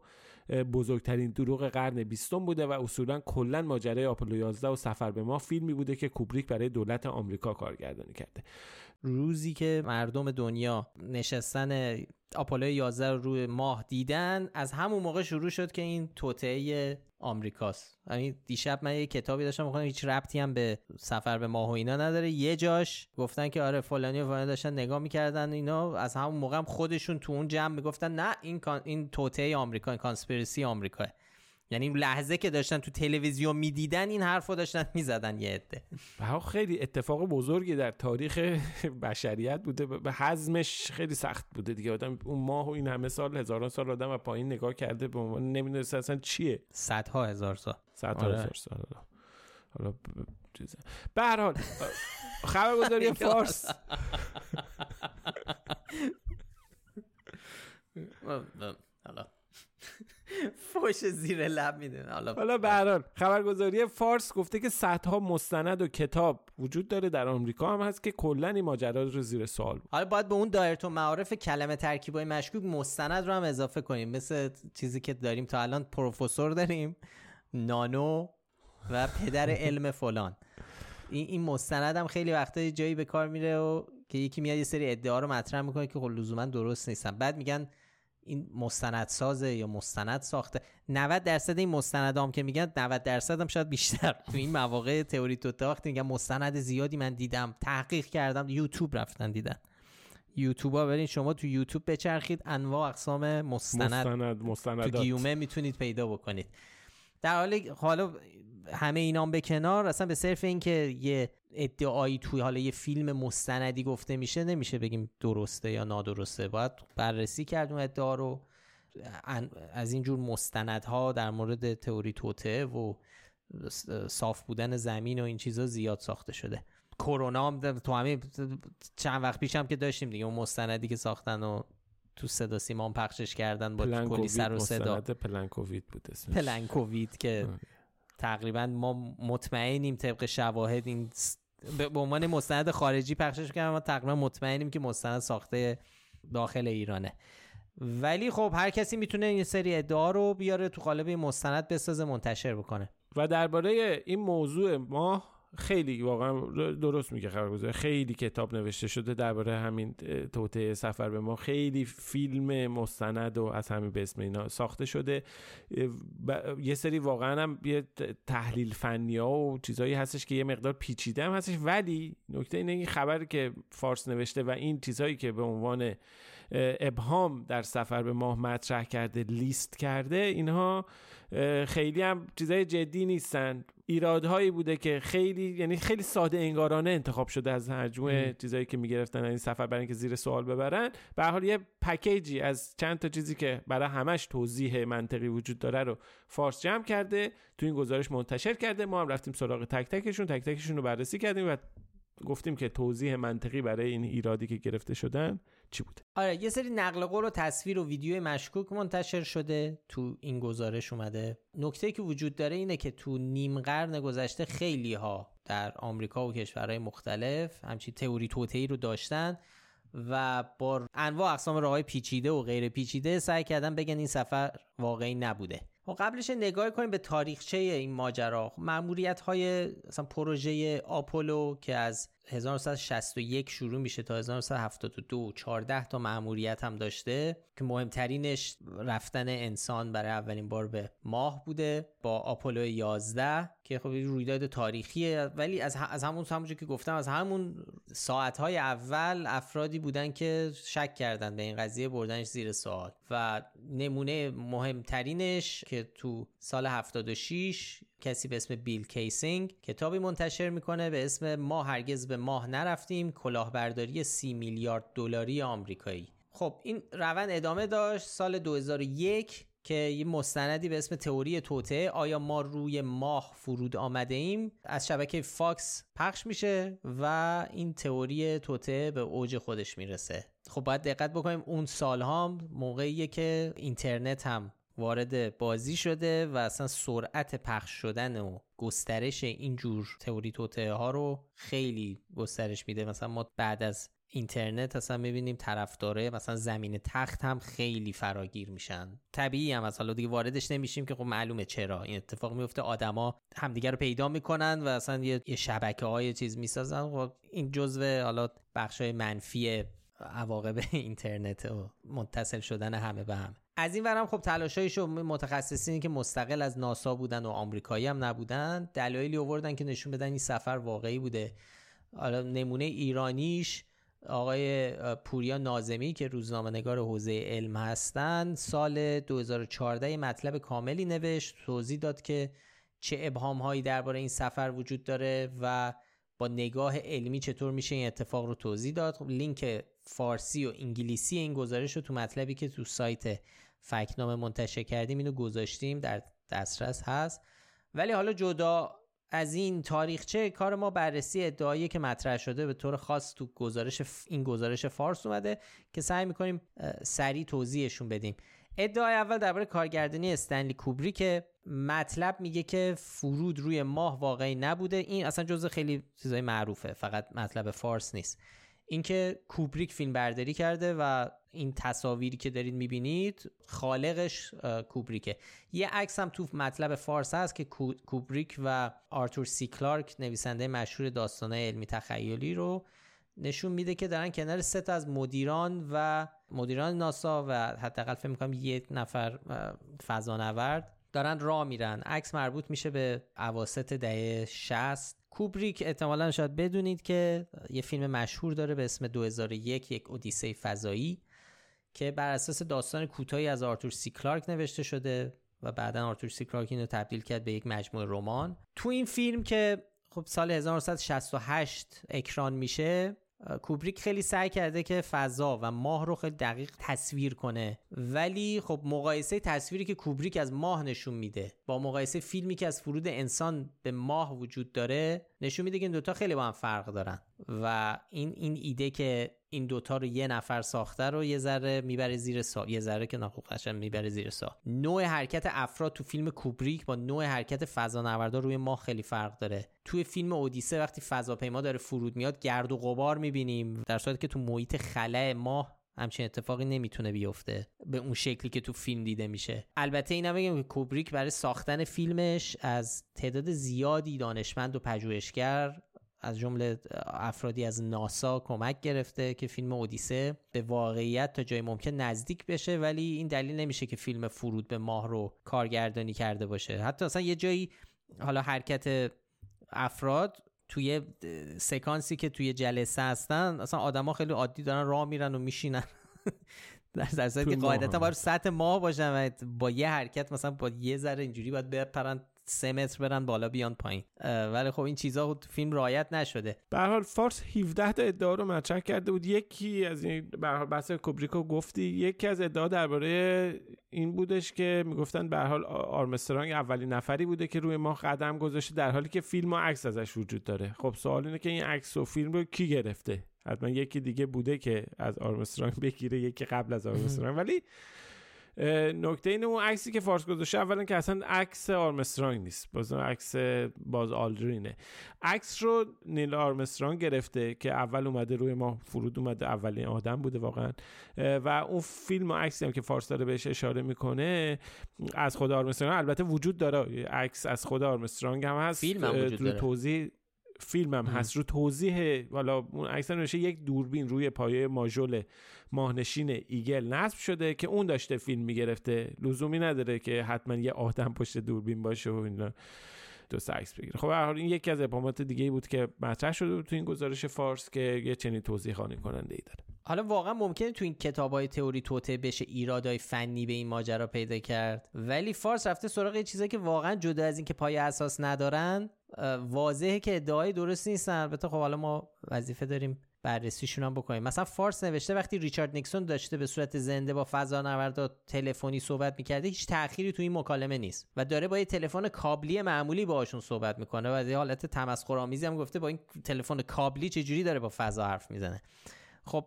بزرگترین دروغ قرن بیستم بوده و اصولا کلا ماجرای آپولو 11 و سفر به ماه فیلمی بوده که کوبریک برای دولت آمریکا کارگردانی کرده روزی که مردم دنیا نشستن آپولو 11 رو روی ماه دیدن از همون موقع شروع شد که این توطئه آمریکاست. یعنی دیشب من یه کتابی داشتم می‌خونم هیچ ربطی هم به سفر به ماه و اینا نداره. یه جاش گفتن که آره فلانی و فلانی داشتن نگاه می‌کردن اینا. از همون موقع هم خودشون تو اون جمع می‌گفتن نه این کان... این توطئه آمریکا این کانسپیرسی آمریکا یعنی لحظه که داشتن تو تلویزیون می‌دیدن این حرفو داشتن می‌زدن یه عده. و خیلی اتفاق بزرگی در تاریخ بشریت بوده به حزمش خیلی سخت بوده دیگه. آدم اون ماه و این همه سال هزاران سال آدم و پایین نگاه کرده به عنوان نمی‌دونست اصلا چیه. صدها هزار سال. صدها آره. هزار سال حالا. به هر حال خبرگزاری فارس. فوش زیر لب میده حالا حالا حال خبرگزاری فارس گفته که صدها مستند و کتاب وجود داره در آمریکا هم هست که کلا این ماجرا رو زیر سوال بود. حالا باید به اون دایره معارف کلمه ترکیبای مشکوک مستند رو هم اضافه کنیم. مثل چیزی که داریم تا الان پروفسور داریم نانو و پدر علم فلان. این این مستند هم خیلی وقتا جایی به کار میره و که یکی میاد یه سری ادعا رو مطرح می‌کنه که خب لزوما درست نیستن. بعد میگن این مستند سازه یا مستند ساخته. 90 درصد این مستند هم که میگن 90 درصد هم شاید بیشتر. تو این مواقع تئوری تو وقتی میگن مستند زیادی من دیدم تحقیق کردم یوتیوب رفتن دیدن. یوتیوب ها برین شما تو یوتیوب بچرخید انواع اقسام مستند. مستند تو مستندات. گیومه می‌تونید پیدا بکنید. در حالی حالا همه اینام به کنار اصلا به صرف اینکه یه ادعایی توی حالا یه فیلم مستندی گفته میشه نمیشه بگیم درسته یا نادرسته. باید بررسی کرد اون ادعا رو. از اینجور مستندها در مورد تئوری توته و صاف بودن زمین و این چیزا زیاد ساخته شده. کرونا هم تو همین چند وقت پیش هم که داشتیم دیگه اون مستندی که ساختن و تو صدا سیمان پخشش کردن با کلی سر و صدا. پلنکووید بود اسمش. پلنکووید که. تقریبا ما مطمئنیم طبق شواهد این به عنوان مستند خارجی پخشش کردن ما تقریبا مطمئنیم که مستند ساخته داخل ایرانه. ولی خب هر کسی می‌تونه این سری ادعا رو بیاره تو قالب مستند بسازه منتشر بکنه. و درباره این موضوع ما خیلی واقعا درست میگه خبرگزاری خیلی کتاب نوشته شده درباره همین توطئه سفر به ما. خیلی فیلم مستند و از همین به اسم اینا ساخته شده. ب- یه سری واقعا هم یه تحلیل فنی ها و چیزایی هستش که یه مقدار پیچیده هم هستش. ولی نکته اینه این خبری که فارس نوشته و این چیزهایی که به عنوان ابهام در سفر به ماه مطرح کرده لیست کرده اینها خیلی هم چیزای جدی نیستن. ایرادهایی بوده که خیلی یعنی خیلی ساده انگارانه انتخاب شده از مجموعه چیزایی که می‌گرفتن این سفر برای اینکه زیر سوال ببرن. به هر حال یه پکیجی از چند تا چیزی که برای همش توضیح منطقی وجود داره رو فارس جمع کرده تو این گزارش منتشر کرده. ما هم رفتیم سراغ تک تکشون تک تکشون رو بررسی کردیم و گفتیم که توضیح منطقی برای این ایرادی که گرفته شدن چی بوده آره یه سری نقل قول و تصویر و ویدیو مشکوک منتشر شده تو این گزارش اومده. نکته که وجود داره اینه که تو نیم قرن گذشته خیلی ها در آمریکا و کشورهای مختلف همچین تئوری توطئه‌ای رو داشتن و با انواع اقسام راههای پیچیده و غیر پیچیده سعی کردن بگن این سفر واقعی نبوده. و قبلش نگاه کنیم به تاریخچه این ماجرا. مأموریت های مثلا پروژه آپولو که از 1961 شروع میشه تا 1972 14 تا مأموریت هم داشته که مهمترینش رفتن انسان برای اولین بار به ماه بوده با آپولو 11 که خب رویداد تاریخیه. ولی از, از همون همونجور که گفتم از همون ساعتهای اول افرادی بودن که شک کردن به این قضیه بردنش زیر سوال. و نمونه مهمترینش که تو سال 76 کسی به اسم بیل کیسینگ. کتابی منتشر می‌کنه به اسم ما هرگز به ماه نرفتیم کلاهبرداری سی میلیارد دلاری آمریکایی. خب این روند ادامه داشت سال 2001 که یه مستندی به اسم تئوری توطئه آیا ما روی ماه فرود آمده ایم؟ از شبکه فاکس پخش میشه و این تئوری توطئه به اوج خودش می‌رسه. خب باید دقت بکنیم اون سال هم موقعیه که اینترنت هم وارد بازی شده و اصلا سرعت پخش شدن و گسترش اینجور تئوری توته ها رو خیلی گسترش میده. مثلا ما بعد از اینترنت اصلا می‌بینیم طرفداره مثلا زمین تخت هم خیلی فراگیر میشن. طبیعی هم از دیگه واردش نمیشیم که خب معلومه چرا. این اتفاق میفته آدما همدیگه رو پیدا می‌کنن و اصلا یه, یه شبکه های چیز می‌سازن. خب این جزو حالا بخش های منفی عواقب اینترنت و متصل شدن همه به همه. از این ورم خب تلاشایشو متخصصینی که مستقل از ناسا بودن و آمریکایی هم نبودن دلایلی آوردن که نشون بدن این سفر واقعی بوده. حالا نمونه ایرانیش آقای پوریا نازمی که روزنامه نگار حوزه علم هستند سال 2014 مطلب کاملی نوشت توضیح داد که چه ابهام هایی درباره این سفر وجود داره و با نگاه علمی چطور میشه این اتفاق رو توضیح داد. خب لینک فارسی و انگلیسی این گزارش رو تو مطلبی که تو سایت فکنامه منتشر کردیم اینو گذاشتیم در دسترس هست. ولی حالا جدا از این تاریخچه کار ما بررسی ادعایی که مطرح شده به طور خاص تو گزارش این گزارش فارس اومده که سعی می‌کنیم سریع توضیحشون بدیم. ادعای اول درباره کارگردانی استنلی کوبری که مطلب میگه که فرود روی ماه واقعی نبوده. این اصلا جزء خیلی چیزای معروفه فقط مطلب فارس نیست. اینکه کوبریک فیلم برداری کرده و این تصاویری که دارید می‌بینید خالقش کوبریکه. یه عکس هم تو مطلب فارس هست که کوبریک و آرتور سی کلارک نویسنده مشهور داستانه علمی تخیلی رو نشون میده که دارن کنار سه تا از مدیران و مدیران ناسا و حداقل فکر می‌کنم یک نفر فضانورد دارن راه میرن. عکس مربوط میشه به اواسط دهه 60 کوبریک احتمالا شاید بدونید که یه فیلم مشهور داره به اسم 2001 یک اودیسه فضایی که بر اساس داستان کوتاهی از آرتور سی کلارک نوشته شده و بعدا آرتور سی کلارک اینو تبدیل کرد به یک مجموعه رمان. تو این فیلم که خب سال 1968 اکران میشه کوبریک خیلی سعی کرده که فضا و ماه رو خیلی دقیق تصویر کنه. ولی خب مقایسه تصویری که کوبریک از ماه نشون میده با مقایسه فیلمی که از فرود انسان به ماه وجود داره نشون میده که این دوتا خیلی با هم فرق دارن. و این این ایده که این دوتا رو یه نفر ساخته رو یه ذره می‌بره زیر سا یه ذره که قشنگ می‌بره زیر سا. نوع حرکت افراد تو فیلم کوبریک با نوع حرکت فضانوردا روی ماه خیلی فرق داره. توی فیلم اودیسه وقتی فضاپیما داره فرود میاد گرد و غبار می‌بینیم در صورتی که تو محیط خلع ماه همچین اتفاقی نمی‌تونه بیفته به اون شکلی که تو فیلم دیده میشه. البته اینم بگم که کوبریک برای ساختن فیلمش از تعداد زیادی دانشمند و پژوهشگر از جمله افرادی از ناسا کمک گرفته که فیلم اودیسه به واقعیت تا جای ممکن نزدیک بشه ولی این دلیل نمیشه که فیلم فرود به ماه رو کارگردانی کرده باشه. حتی اصلا یه جایی حالا حرکت افراد توی سکانسی که توی جلسه هستن اصلا آدما خیلی عادی دارن راه میرن و میشینن. در که قاعدتا باید سطح ماه باشن و با یه حرکت مثلا با یه ذره اینجوری باید بپرن سه متر برن بالا بیان پایین. ولی خب این چیزها تو فیلم رعایت نشده. به حال فارس 17 تا ادعا رو مطرح کرده بود. یکی از این به حال بحث کوبریکو گفتی. یکی از ادعا درباره این بودش که می‌گفتن به حال آرمسترانگ اولین نفری بوده که روی ما قدم گذاشته در حالی که فیلم و عکس ازش وجود داره. خب سوال اینه که این عکس و فیلم رو کی گرفته؟ حتما یکی دیگه بوده که از آرمسترانگ بگیره یکی قبل از آرمسترانگ. ولی نکته اینه اون عکسی که فارس گذاشته اولا که اصلا عکس آرمسترانگ نیست. باز عکس باز آلدرینه. عکس رو نیل آرمسترانگ گرفته که اول اومده روی ماه فرود اومده اولین آدم بوده واقعا. و اون فیلم و عکسی هم که فارس داره بهش اشاره می‌کنه از خود آرمسترانگ. البته وجود داره. عکس از خود آرمسترانگ هم هست. فیلم هم وجود داره. توضیح فیلم هم هست رو توضیح حالا اون اکثر نوشته یک دوربین روی پایه ماژول ماهنشین ایگل نصب شده که اون داشته فیلم می‌گرفته. لزومی نداره که حتما یه آدم پشت دوربین باشه و اینا. دو عکس بگیره. خب هر این یکی از ابهامات دیگه بود که مطرح شده بود تو این گزارش فارس که یه چنین توضیح خانی کننده ای داره. حالا واقعا ممکنه تو این کتاب های تئوری توته بشه ایرادای فنی به این ماجرا پیدا کرد. ولی فارس رفته سراغ چیزایی که واقعا جدا از این که پای اساس ندارن واضحه که ادعای درست نیستن. البته خب حالا ما وظیفه داریم بررسیشون هم بکنیم. مثلا فارس نوشته وقتی ریچارد نیکسون داشته به صورت زنده با فضانوردا تلفنی صحبت می‌کرده هیچ تأخیری تو این مکالمه نیست و داره با یه تلفن کابلی معمولی باهاشون صحبت می‌کنه و یه حالت تمسخرآمیزی هم گفته با این تلفن کابلی چجوری داره با فضا حرف می‌زنه. خب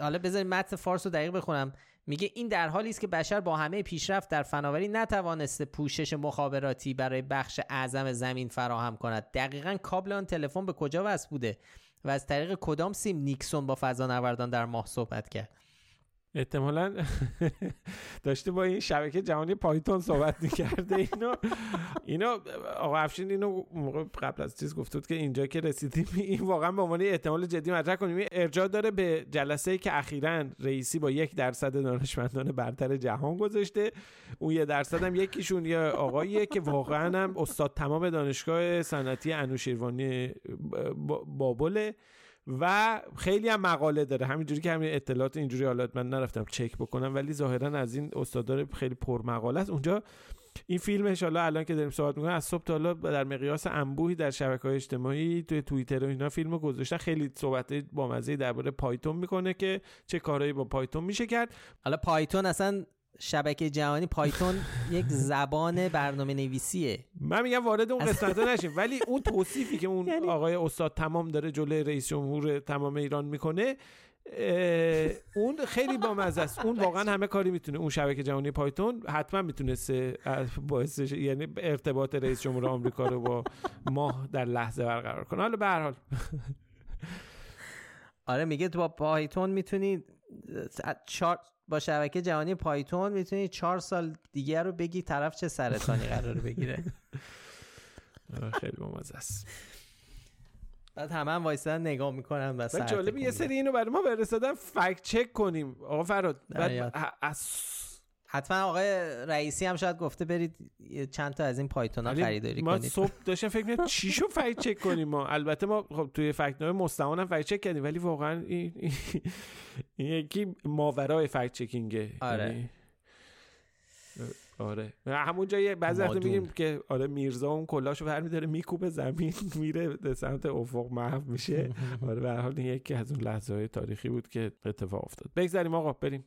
حالا بذارید متن فارس رو دقیق بخونم. میگه این در حالی است که بشر با همه پیشرفت در فناوری نتوانسته پوشش مخابراتی برای بخش اعظم زمین فراهم کند. دقیقا کابل آن تلفن به کجا وصل بوده؟ و از طریق کدام سیم نیکسون با فضانوردان در ماه صحبت کرد؟ احتمالا داشته با این شبکه جهانی پایتون صحبت می‌کرده. اینو اینو آقا افشین اینو موقع قبل از چیز گفته بود که اینجا که رسیدیم این واقعا به عنوان احتمال جدی مطرح کنیم. ارجاع داره به جلسه ای که اخیرا رئیسی با یک درصد دانشمندان برتر جهان گذاشته. اون یه درصد هم یکیشون یه آقاییه که واقعا هم استاد تمام دانشگاه صنعتی انوشیروانی بابله. و خیلی هم مقاله داره. همینجوری که همین اطلاعات اینجوری حالات من نرفتم چک بکنم ولی ظاهرا از این استادار خیلی پر مقاله است. اونجا این فیلمش حالا الان که داریم صحبت می‌کنیم از صبح تا حالا در مقیاس انبوهی در شبکه های اجتماعی توی توییتر و اینا فیلم گذاشتن خیلی صحبت با مزه درباره پایتون می‌کنه که چه کارهایی با پایتون میشه کرد. حالا پایتون اصلا شبکه جهانی پایتون یک زبان برنامه نویسیه من میگم وارد اون قسمت نشیم. ولی اون توصیفی که اون یعنی آقای استاد تمام داره جلوی رئیس جمهور تمام ایران می‌کنه اون خیلی با است. اون واقعا همه کاری می‌تونه. اون شبکه جهانی پایتون حتما می‌تونسته باعث یعنی ارتباط رئیس جمهور آمریکا رو با ماه در لحظه برقرار کنه. حالا به هر حال. آره میگه تو با پایتون می‌تونی با شبکه جهانی پایتون می‌تونی چهار سال دیگه رو بگی طرف چه سرطانی قرار بگیره. خیلی بامزه است. بعد همه هم وایسادن نگاه می‌کنن و جالب یه سری اینو برای ما برسادن فکت چک کنیم. آقا فراد حتما آقای رئیسی هم شاید گفته برید چند تا از این پایتون ها خریداری ما کنید. ما صبح داشتم فکر می‌کنم چی شو فکت چک کنیم ما. البته ما خب توی فکت نامه مستمان هم فکت چک کردیم ولی واقعا این, این یکی ماورای فکت چکینگه. آره. یعنی آره. همون جایی بعضی وقت میگیم که آره میرزا اون کلاشو برمیداره میکوبه زمین میره به سمت افق محو میشه. آره به حال یکی از اون لحظه های تاریخی بود که اتفاق افتاد. بگذاریم آقا بریم.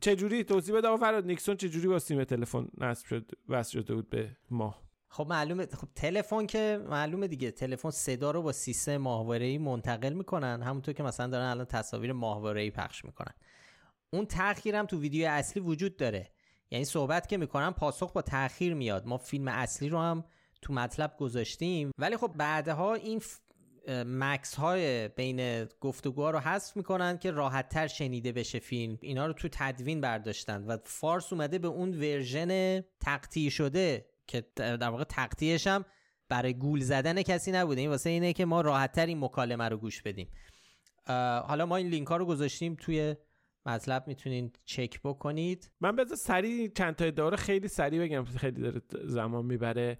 چجوری توضیح بده؟ ریچارد نیکسون چجوری با سیم تلفن نصب شد وصل شده بود به ماه خب معلومه خب تلفن که معلومه دیگه. تلفن صدا رو با سیستم ماهواره‌ای منتقل می‌کنن. همونطور که مثلا دارن الان تصاویر ماهواره‌ای پخش می‌کنن. اون تأخیرم تو ویدیو اصلی وجود داره. یعنی صحبت که می‌کنن پاسخ با تاخیر میاد. ما فیلم اصلی رو هم تو مطلب گذاشتیم. ولی خب بعدها این مکث های بین گفتگوها رو حذف می‌کنن که راحت تر شنیده بشه فیلم. اینا رو تو تدوین برداشتن و فارس اومده به اون version تقطیع شده که در واقع تقطیعش هم برای گول زدن کسی نبوده. این واسه اینه که ما راحت تر این مکالمه رو گوش بدیم. حالا ما این لینک ها رو گذاشتیم توی مطلب می‌تونین چک بکنید. من بذار سریع چند تا ادعا خیلی سریع بگم خیلی داره زمان می‌بره.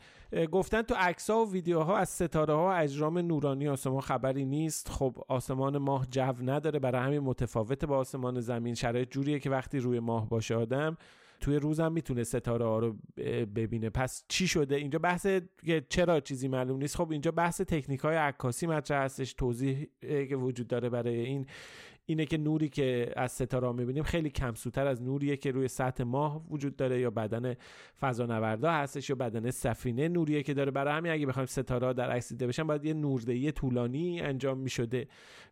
گفتن تو عکس ها و ویدیوها از ستاره ها و اجرام نورانی آسمان خبری نیست. خب آسمان ماه جو نداره. برای همین متفاوت با آسمان زمین. شرایط جوریه که وقتی روی ماه باشه آدم توی روزم می‌تونه ستاره ها رو ببینه. پس چی شده؟ اینجا بحث چرا چیزی معلوم نیست. خب اینجا بحث تکنیک های عکاسی مطرح هستش. توضیح که وجود داره برای این. اینه که نوری که از ستاره می‌بینیم خیلی کمسوتر از نوریه که روی سطح ماه وجود داره یا بدن فضانوردا هستش یا بدن سفینه نوریه که داره. برای همین اگه بخوایم ستاره در عکس دیده بشن باید یه نوردهی طولانی انجام می‌شده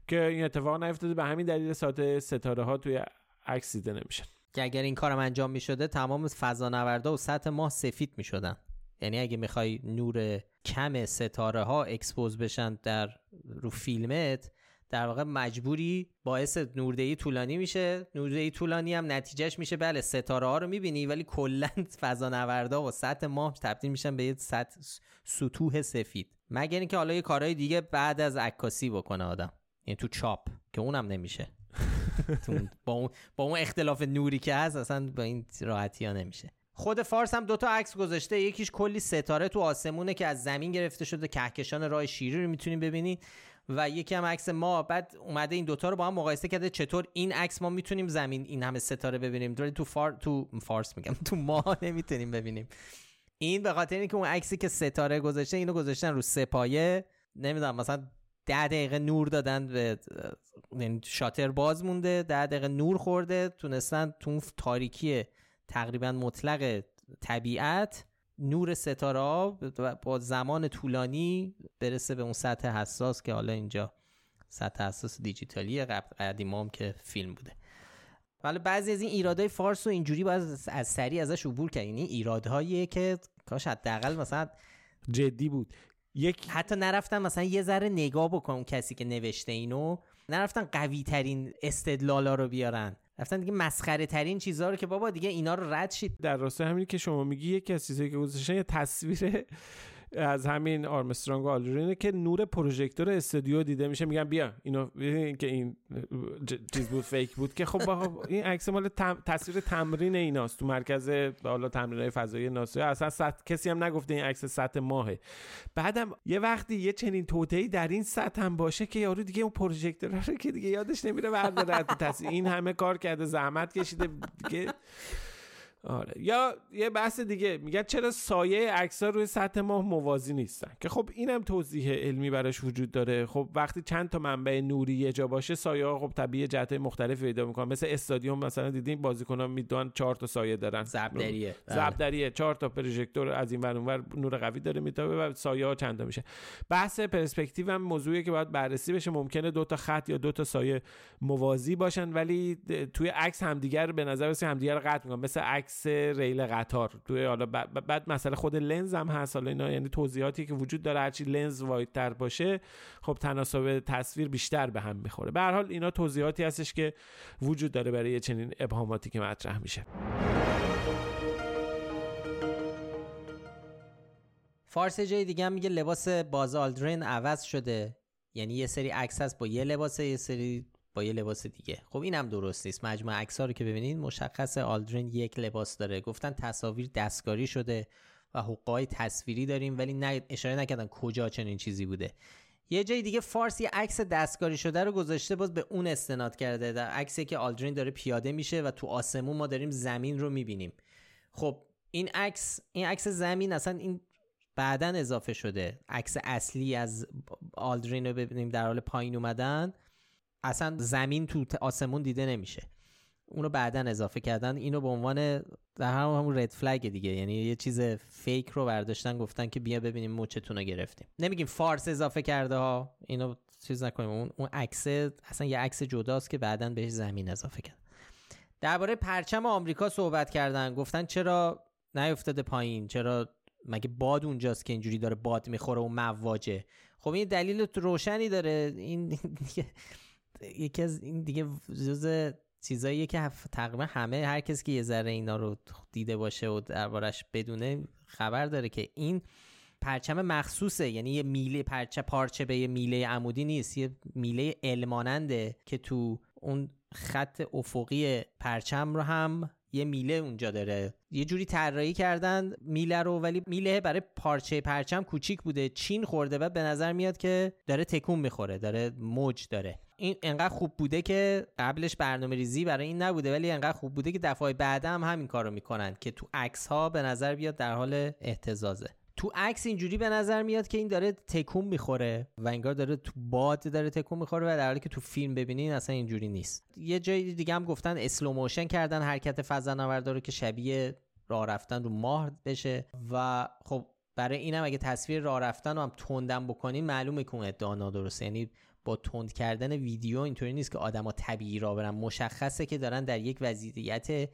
که این اتفاق نیفتاده. به همین دلیل ساعت ستاره ها توی عکس دیده نمیشن. که اگر این کارم انجام می‌شده تمام فضانوردا و سطح ماه سفید می‌شدن. یعنی اگه می‌خوای نور کم ستاره ها expose بشن در رو فیلمت در واقع مجبوری باعث نوردهی طولانی میشه. نوردهی طولانی هم نتیجهش میشه بله ستاره ها رو می‌بینی ولی کلا فضا نوردا و سطح ماه تبدیل میشن به یه سطح سطوح سفید. مگر اینکه حالا یه کارهای دیگه بعد از عکاسی بکنه آدم. یعنی تو چاپ که اونم نمیشه. با اون با اون اختلاف نوری که هست اصلا با این راحتی ها نمیشه. خود فارس هم دوتا عکس گذاشته. یکیش کلی ستاره تو آسمونه که از زمین گرفته شده. کهکشان راه شیری رو می‌تونیم ببینید و یکی هم عکس ما. بعد اومده این دوتا رو با هم مقایسه کرده چطور این عکس ما می‌تونیم زمین این همه ستاره ببینیم. ولی تو فار تو فارس میگم تو ما نمی‌تونیم ببینیم. این به خاطر اینکه اون عکسی که ستاره گذاشته اینو گذاشتن رو سپایه. نمی‌دونم مثلا ده دقیقه نور دادن به یعنی شاتر باز مونده ده دقیقه نور خورده تونستن تو تاریکی تقریبا مطلق طبیعت نور ستاره ها با زمان طولانی برسه به اون سطح حساس که حالا اینجا سطح حساس دیجیتالی قدیمام که فیلم بوده. ولی بعضی از این ایرادهای فارس رو اینجوری باید از سری ازش عبور کرد. یعنی ایرادهایی که کاش حداقل مثلا جدی بود. یک حتی نرفتن مثلا یه ذره نگاه بکن کسی که نوشته اینو. نرفتن قوی ترین استدلالا رو بیارن. رفتن دیگه مسخره ترین چیزها رو که بابا دیگه اینا رو رد شید. در راستای همینی که شما میگی یکی از چیزایی که گذاشتن یه تصویر از همین آرمسترانگ و آلدرینه که نور پروژکتور استودیو دیده میشه. میگن بیا اینو که این چیز بود فیک بود که خب این عکس مال تصویر تمرین ایناست. تو مرکز حالا تمرین های فضایی ناسا اصلا سطح کسی هم نگفته این عکس سطح ماهه. بعدم یه وقتی یه چنین توطئه‌ای در این سطح هم باشه که یارو دیگه اون پروژکتور رو که دیگه یادش نمیره برداره. تصویر این همه کار کرده زحمت کشیده دیگه آره. یا یه بحث دیگه میگن چرا سایه عکس‌ها روی سطح ماه موازی نیستن؟ که خب اینم توضیح علمی براش وجود داره. خب وقتی چند تا منبع نوری یه جا باشه سایه ها خب طبیعی جهت مختلف پیدا می‌کنن. مثل استادیوم مثلا دیدین بازیکنان می‌دونن چهار تا سایه دارن. زبدریه. زبدریه. چهار تا پروژکتور از این ور اونور نور قوی داره میتابه و سایه ها چند تا میشه. بحث پرسپکتیو هم موضوعی که باید بررسی بشه. ممکنه دو تا خط یا دو تا سایه موازی باشن ولی توی عکس همدیگر به نظر رسید همدیگر رو قطع می‌کنن. مثل عکس عکس ریل قطار. توی حالا بعد مسئله خود لنز هم هست. حالا اینا یعنی توضیحاتی که وجود داره هرچی لنز واید تر باشه خب تناسب تصویر بیشتر به هم می‌خوره. به هر حال اینا توضیحاتی هستش که وجود داره برای چنین ابهاماتی که مطرح میشه. فارس جای دیگه میگه لباس باز آلدرین عوض شده. یعنی یه سری عکس هست با یه لباس یه سری با یه لباس دیگه. خب اینم درست نیست مجموعه عکس رو که ببینید مشخص آلدرین یک لباس داره. گفتن تصاویر دستکاری شده و حقای تصویری داریم ولی نه اشاره نکردن کجا چنین چیزی بوده. یه جای دیگه فارس یه عکس دستکاری شده رو گذاشته باز به اون استناد کرده. در عکسی که آلدرین داره پیاده میشه و تو آسمون ما داریم زمین رو می‌بینیم. خب این عکس این عکس زمین اصلا این بعدا اضافه شده. عکس اصلی از آلدرین رو ببینیم در حال پایین اومدن. اصلا زمین تو آسمون دیده نمیشه. اونو بعدا اضافه کردن. اینو به عنوان در هم همون رد فلگ دیگه. یعنی یه چیز فیک رو برداشتن گفتن که بیا ببینیم موچتون رو گرفتیم. نمیگیم فارس اضافه کرده ها. اینو چیز نکنیم. اون اون عکس اصلا یه عکس جداست که بعدا بهش زمین اضافه کرد. درباره پرچم آمریکا صحبت کردن. گفتن چرا نیفتاده پایین؟ چرا مگه باد اونجاست که اینجوری داره باد می‌خوره و مواجه؟ خب این دلیل روشنی داره. این یکی از این دیگه جز چیزاییه که تقریبا همه هر کسی که یه ذره اینا رو دیده باشه و دربارش بدونه خبر داره که این پرچم مخصوصه. یعنی یه میله پرچه پارچه به یه میله عمودی نیست. یه میله الماننده که تو اون خط افقی پرچم رو هم یه میله اونجا داره. یه جوری طراحی کردن میله رو ولی میله برای پارچه پرچم کوچیک بوده. چین خورده و به نظر میاد که داره تکون می‌خوره داره موج داره. این انقدر خوب بوده که قبلش برنامه ریزی برای این نبوده ولی انقدر خوب بوده که دفعه بعد هم همین کارو می‌کنن که تو عکس ها به نظر بیاد در حال اهتزازه. تو عکس اینجوری به نظر میاد که این داره تکون می‌خوره و انگار داره تو باد داره تکون می‌خوره و در حالی که تو فیلم ببینین اصلا اینجوری نیست. یه جای دیگه هم گفتن slow motion کردن حرکت فضانورد رو که شبیه راه رفتن رو ماه بشه و خب برای اینم اگه تصویر راه رفتن رو هم تندم بکنین معلومه که اون ادعا نادرسته. یعنی با تند کردن ویدیو اینطوری نیست که آدما طبیعی را برن. مشخصه که دارن در یک وضعیت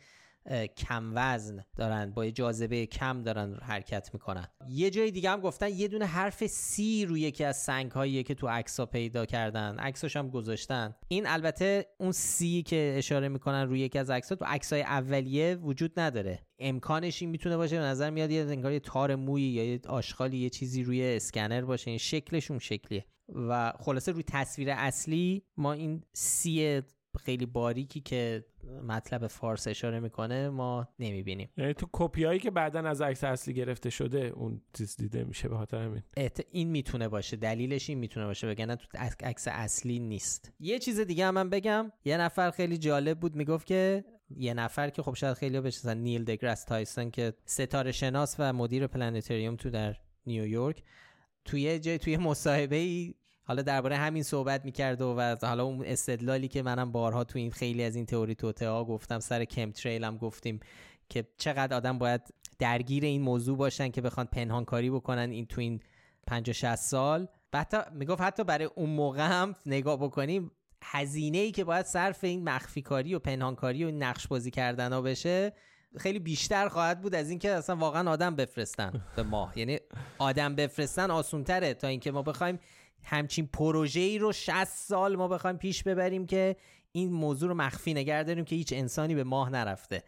کم وزن دارن با جاذبه کم دارن حرکت می‌کنن. یه جای دیگه هم گفتن یه دونه حرف سی روی یکی از سنگ هایی که تو عکس پیدا کردن عکسش هم گذاشتن. این البته اون سی که اشاره می‌کنن روی یکی از عکس تو عکس های اولیه وجود نداره. امکانش این می‌تونه باشه به نظر میاد یه انگار یه تار مویی یا یه آشغالی یه چیزی روی اسکنر باشه. این شکلش اون شکلیه. و خلاصه روی تصویر اصلی ما این C خیلی باریکی که مطلب فارس اشاره می‌کنه ما نمی‌بینیم. یعنی تو کپی که بعدا از عکس اصلی گرفته شده اون چیز دیده میشه به خاطر همین. این می‌تونه باشه. دلیلش این می‌تونه باشه وگرنه تو عکس اصلی نیست. یه چیز دیگه هم من بگم. یه نفر خیلی جالب بود می‌گفت که یه نفر که خب شاید خیلی بشناسن نیل دگراس تایسون که ستاره شناس و مدیر planetarium تو در نیویورک توی جای توی مصاحبه ای حالا درباره همین صحبت می‌کرد و, حالا اون استدلالی که منم بارها تو این خیلی از این تئوری توته ها گفتم سر کم تریل هم گفتیم که چقدر آدم باید درگیر این موضوع باشن که بخوان پنهانکاری بکنن این تو این 50 60 سال. حتی می‌گفت حتی برای اون موقع هم نگاه بکنیم هزینه ای که باید صرف این مخفی کاری و پنهانکاری و نقش بازی کردن ها بشه خیلی بیشتر خواهد بود از اینکه اصلا واقعا آدم بفرستن به ماه. یعنی آدم بفرستن آسون تره تا اینکه ما بخوایم همچین پروژه ای رو 60 سال ما بخوایم پیش ببریم که این موضوع رو مخفی نگه داریم که هیچ انسانی به ماه نرفته.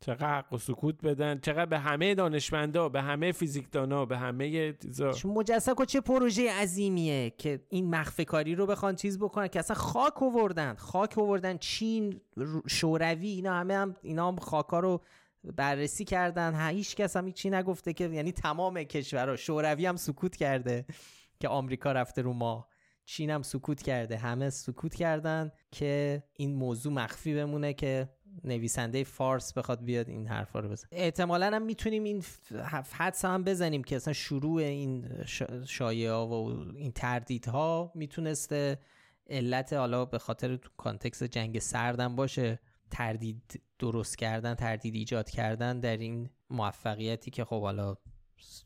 چقدر حق و سکوت بدن چقدر به همه دانشمندا به همه فیزیکدانا به همه چیزا. مجسم چه پروژه عظیمیه که این مخفی کاری رو بخوان چیز بکنن که اصلا خاک آوردن. خاک آوردن چین شوروی اینا همه هم اینا هم خاکا رو بررسی کردن. هیچ کس هم چی نگفته که یعنی تمام کشورها شوروی هم سکوت کرده. که آمریکا رفته رو ما چین هم سکوت کرده. همه سکوت کردن که این موضوع مخفی بمونه که نویسنده فارس بخواد بیاد این حرفا رو بزن احتمالا هم می‌تونیم این حدس هم بزنیم که اصلا شروع این شایعه و این تردیدها می‌تونسته علت حالا به خاطر تو کانتکس جنگ سردم باشه تردید درست کردن تردید ایجاد کردن در این موفقیتی که خب حالا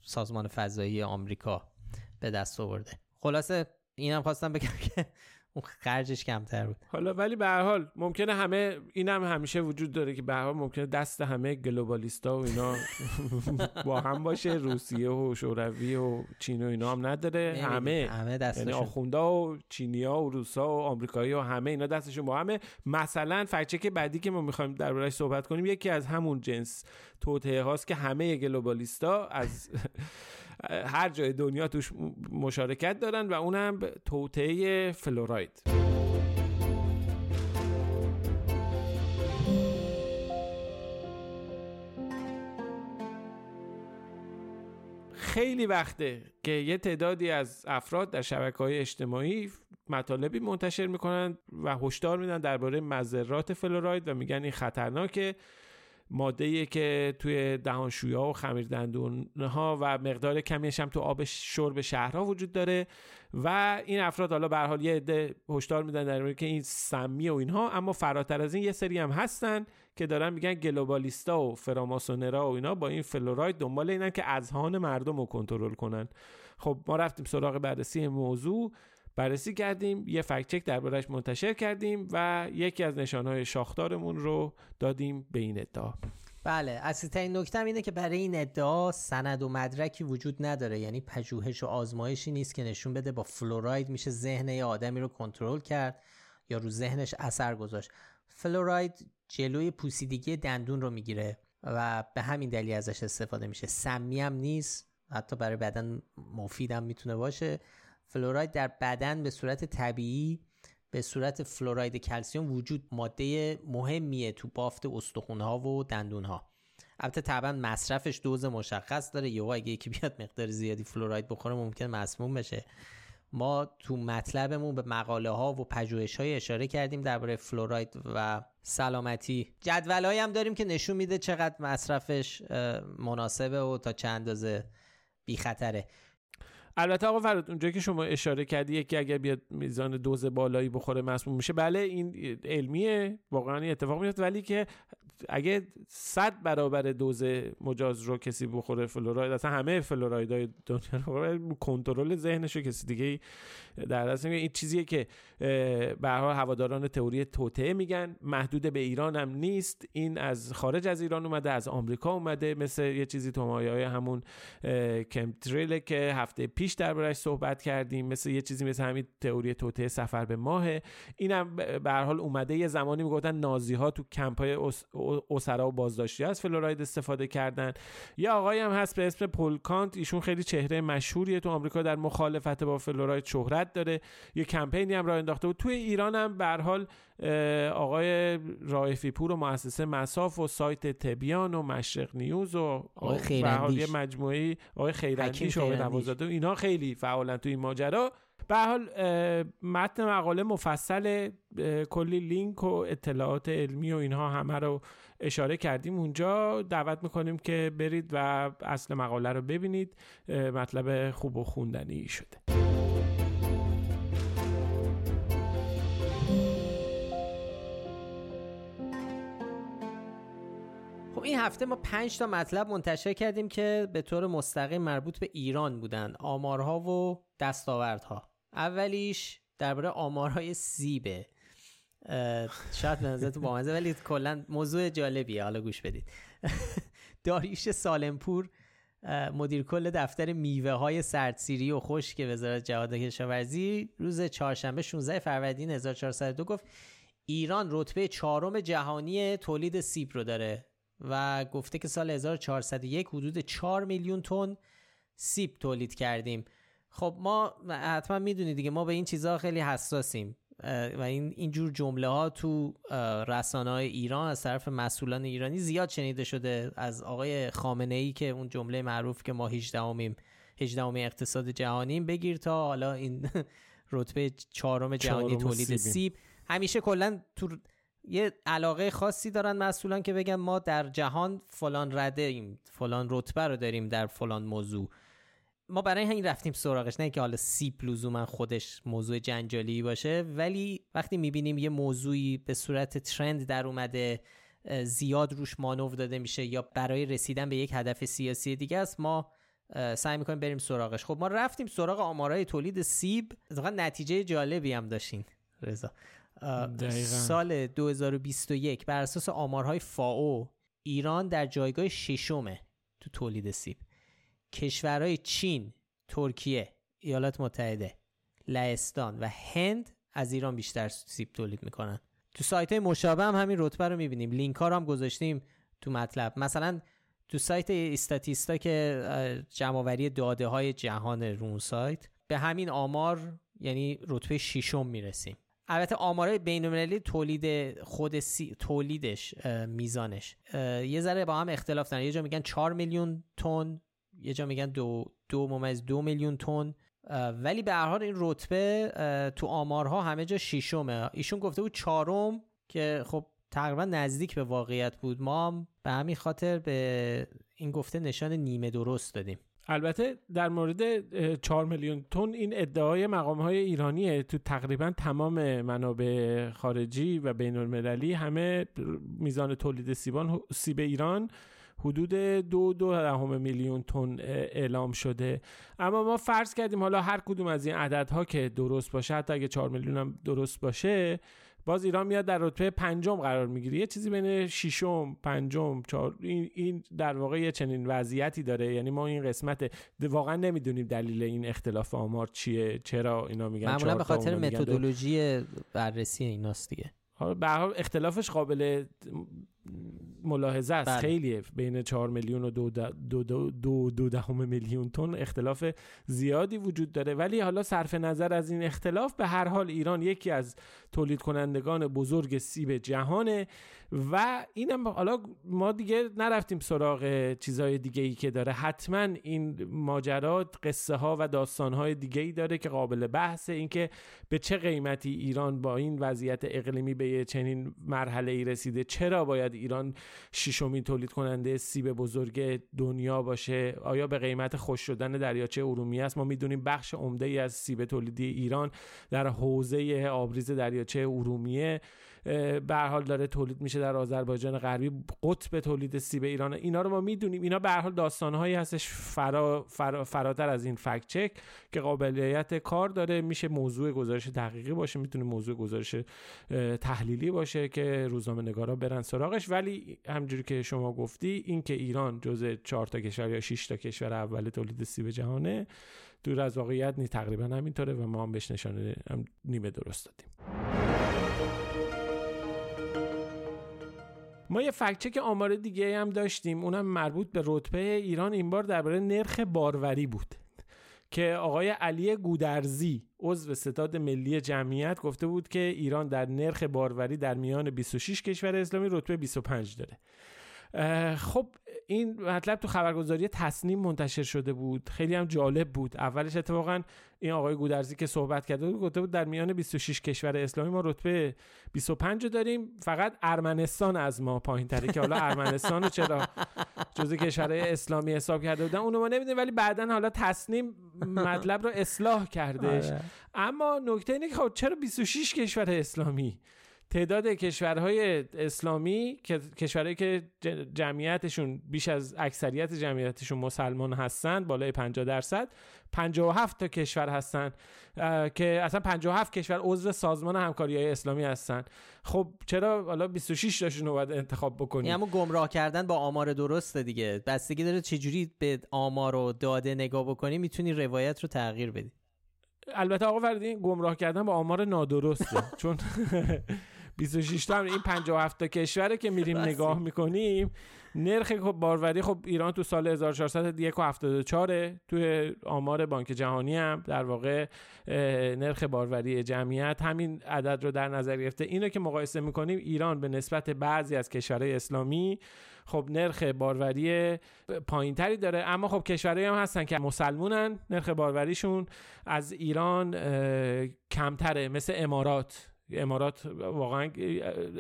سازمان فضایی آمریکا به دست آورده. خلاصه اینم خواستم بگم که اون خرجش کمتر بود. حالا ولی به هر حال ممکنه همه اینم هم همیشه وجود داره که به هر حال ممکنه دست همه گلوبالیستا و اینا با هم باشه روسیه و شوروی و چین و اینا هم نداره. همه همه یعنی آخوندا و چینیا و روسا و آمریکایی و همه اینا دستشون با همه. مثلا فکچک بعدی که ما می‌خوایم دربارش صحبت کنیم یکی از همون جنس توطئه هاست که همه گلوبالیستا از هر جای دنیا توش مشارکت دارن و اونم توطعه فلوراید. خیلی وقته که یه تعدادی از افراد در شبکه های اجتماعی مطالبی منتشر می‌کنن و هشدار میدن درباره مذرات فلوراید و میگن این خطرناکه. ماده که توی دهانشویا و خمیر دندون ها و مقدار کمیش هم تو آب شرب شهرها وجود داره و این افراد حالا به حال یه عده هشدار میدن در که این سمی و اینها اما فراتر از این یه سری هم هستن که دارن میگن گلوبالیستا و فراماسونرا و اینا با این فلوراید دنبال اینن که اذهان مردم رو کنترل کنن. خب ما رفتیم سراغ بررسی موضوع. بررسی کردیم یه فکت چک دربارش منتشر کردیم و یکی از نشانهای شاخدارمون رو دادیم به این ادعا. بله اصلی نکته اینه که برای این ادعا سند و مدرکی وجود نداره. یعنی پژوهش و آزمایشی نیست که نشون بده با فلوراید میشه ذهن یه آدمی رو کنترل کرد یا رو ذهنش اثر گذاشت. فلوراید جلوی پوسیدگی دندون رو می‌گیره و به همین دلیل ازش استفاده میشه. سمی هم نیست حتی برای بدن مفیدم می‌تونه باشه. فلوراید در بدن به صورت طبیعی به صورت فلوراید کلسیوم وجود ماده مهمیه تو بافت استخون ها و دندون ها البته طبعا مصرفش دوز مشخص داره. یا اگه یکی بیاد مقدار زیادی فلوراید بخوره ممکن مسموم بشه. ما تو مطلبمون به مقاله ها و پژوهش های اشاره کردیم درباره فلوراید و سلامتی. جدول هم داریم که نشون میده چقدر مصرفش مناسبه و تا چند اندازه بی خطره البته آقا فراد اونجایی که شما اشاره کردی که اگر بیاد میزان دوز بالایی بخوره مسموم میشه بله این علمیه واقعا این اتفاق میفته ولی که اگه صد برابر دوز مجاز رو کسی بخوره فلوراید اصلا همه فلوراید دنیا رو کنترل ذهنش رو کسی دیگه در دست این چیزیه که به حال هواداران تئوری توته میگن محدود به ایران هم نیست. این از خارج از ایران اومده از آمریکا اومده مثل یه چیزی تو مایه همون chemtrail که هفته پیش دربارش صحبت کردیم مثل یه چیزی مثل همین تئوری توطئه سفر به ماه اینم به هر حال اومده یه زمانی می‌گفتن نازی ها تو کمپای اسرا و بازداشتی از فلوراید استفاده کردن. یه آقایی هم هست به اسم پل کانت ایشون خیلی چهره مشهوریه تو آمریکا. در مخالفت با فلوراید شهرت داره. یه کمپینی هم راه انداخته و توی ایران هم به حال آقای رائفی پور و مؤسسه مصاف و سایت تبیان و مشرق نیوز و آقای خیرندیش یه مجموعه آقای نوازاده و اینا خیلی فعالن تو این ماجرا. به حال متن مقاله مفصل کلی لینک و اطلاعات علمی و اینها همه رو اشاره کردیم. اونجا دعوت می‌کنیم که برید و اصل مقاله رو ببینید. مطلب خوب و خوندنی شده. خب این هفته ما پنج تا مطلب منتشر کردیم که به طور مستقیم مربوط به ایران بودن. آمارها و دستاوردها. اولیش درباره آمارهای سیبه شاید به نظرتون بامزه ولی کلا موضوع جالبیه. حالا گوش بدید. داریوش سالمپور مدیر کل دفتر میوه های سردسیری و خشک وزارت جهاد کشاورزی روز چهارشنبه 16 فروردین 1402 گفت ایران رتبه چهارم جهانی تولید سیب رو داره و گفته که سال 1401 حدود 4 میلیون تن سیب تولید کردیم. خب ما حتما می‌دونید دیگه ما به این چیزها خیلی حساسیم. و این اینجور جمله ها تو رسانه های ایران از طرف مسئولان ایرانی زیاد شنیده شده. از آقای خامنه ای که اون جمله معروف که ما 18 امیم 18 اقتصاد جهانیم بگیر تا حالا این رتبه چهارم جهانی تولید سیب. همیشه کلا تو یه علاقه خاصی دارن مسئولان که بگن ما در جهان فلان رده ایم فلان رتبه رو داریم در فلان موضوع. ما برای همین رفتیم سراغش نه که حالا سیپ لزوما خودش موضوع جنجالی باشه ولی وقتی می‌بینیم یه موضوعی به صورت ترند در اومده زیاد روش مانور داده میشه یا برای رسیدن به یک هدف سیاسی دیگه است ما سعی می‌کنیم بریم سراغش. خب ما رفتیم سراغ آمارای تولید سیب نتیجه جالبی هم داشتین رضا. سال 2021 بر اساس آمارهای فاو ایران در جایگاه ششمه تو تولید سیب. کشورهای چین، ترکیه، ایالات متحده، لهستان و هند از ایران بیشتر سیب تولید می‌کنن. تو سایت های مشابه هم همین رتبه رو می‌بینیم. لینک ها رو هم گذاشتیم تو مطلب. مثلا تو سایت استاتیستا که جمعآوری داده های جهان رون سایت به همین آمار یعنی رتبه ششم می‌رسیم. البته آمارای بین‌المللی تولید خود سی... تولیدش میزانش. یه ذره با هم اختلاف دارن. یه جا میگن 4 میلیون تن یه جا میگن دو, دو ممیز دو میلیون تن ولی به هر حال این رتبه تو آمارها همه جا شیشمه ایشون گفته بود چهارم که خب تقریبا نزدیک به واقعیت بود. ما هم به همین خاطر به این گفته نشان نیمه درست دادیم. البته در مورد 4 میلیون تن این ادعای مقام های ایرانیه. تو تقریبا تمام منابع خارجی و بین المللی همه میزان تولید سیبان سیب ایران حدود دو دو دهم میلیون تن اعلام شده. اما ما فرض کردیم حالا هر کدوم از این عددها که درست باشه حتی اگه 4 میلیون هم درست باشه باز ایران میاد در رتبه پنجم قرار می‌گیره. یه چیزی بین ششم پنجم چهار این, این در واقع یه چنین وضعیتی داره. یعنی ما این قسمت واقعا نمی‌دونیم دلیل این اختلاف آمار چیه چرا اینا میگن معمولا به خاطر متدولوژی بررسی ایناست دیگه. به اختلافش قابل ملاحظه است. بله. خیلیه. بین 4 میلیون و دو, دو, دو, دو, دو دهم میلیون تن اختلاف زیادی وجود داره. ولی حالا صرف نظر از این اختلاف به هر حال ایران یکی از تولید کنندگان بزرگ سیب جهانه و اینم حالا ما دیگه نرفتیم سراغ چیزهای دیگه ای که داره. حتما این ماجرات قصه ها و داستان های دیگه ای داره که قابل بحثه. اینکه به چه قیمتی ایران با این وضعیت اقلیمی به چنین مرحله ای رسیده؟ چرا باید ایران ششمین تولید کننده سیب بزرگ دنیا باشه. آیا به قیمت خوش شدن دریاچه ارومیه است؟ ما می‌دونیم بخش عمده ای از سیب تولیدی ایران در حوزه آبریز دریاچه ارومیه به حال داره تولید میشه در آذربایجان غربی. قطب تولید سیب ایران. اینا رو ما می‌دونیم. اینا به حال داستانهایی هستش. فرا، فرا، فراتر از این فکت چک که قابلیت کار داره. میشه موضوع گزارش تحقیقی باشه. می‌تونه موضوع گزارش تحلیلی باشه که روزنامه نگارا برن سراغش. ولی همجوری که شما گفتی این که ایران جزء 4 تا کشور یا 6 تا کشور اول تولید سیب جهانه دور از واقعیت نی تقریبا همینطوره و ما هم بهش نشانه نیمه درست دادیم. ما یه فکچک آمار دیگه هم داشتیم. اونم مربوط به رتبه ایران. این بار درباره نرخ باروری بود. که آقای علی گودرزی عضو ستاد ملی جمعیت گفته بود که ایران در نرخ باروری در میان 26 کشور اسلامی رتبه 25 داره. خب این مطلب تو خبرگزاری تصنیم منتشر شده بود. خیلی هم جالب بود. اولش اتفاقا این آقای گودرزی که صحبت کرده بود گفته بود در میان 26 کشور اسلامی ما رتبه 25 داریم. فقط ارمنستان از ما پایین تره که حالا ارمنستان رو چرا جزء کشورهای اسلامی حساب کرده بودن. اونو ما نمی‌دونیم ولی بعدا حالا تصنیم مطلب رو اصلاح کردش. آره. اما نکته اینه که خب چرا 26 کشور اسلامی؟ تعداد کشورهای اسلامی که کشورهایی که جمعیتشون بیش از اکثریت جمعیتشون مسلمان هستند بالای 50 درصد 57 تا کشور هستن که اصلا 57 کشور عضو سازمان همکاری های اسلامی هستن. خب چرا حالا 26 تاشون رو باید انتخاب بکنیم اما گمراه کردن با آمار درسته دیگه. بستگی داره چجوری به آمار و داده نگاه بکنی می‌تونی روایت رو تغییر بدی. البته آقا فردین گمراه کردن با آمار نادرسته. چون 26 تا این 57 تا کشوره که میریم نگاه می‌کنیم نرخ خب باروری خب ایران تو سال 1474 توی آمار بانک جهانی هم در واقع نرخ باروری جمعیت همین عدد رو در نظر گرفته. اینو که مقایسه می‌کنیم ایران به نسبت بعضی از کشورهای اسلامی خب نرخ باروری پایینتری داره. اما خب کشورهایی هم هستن که مسلمونن نرخ باروریشون. از ایران کمتره مثل امارات. امارات واقعا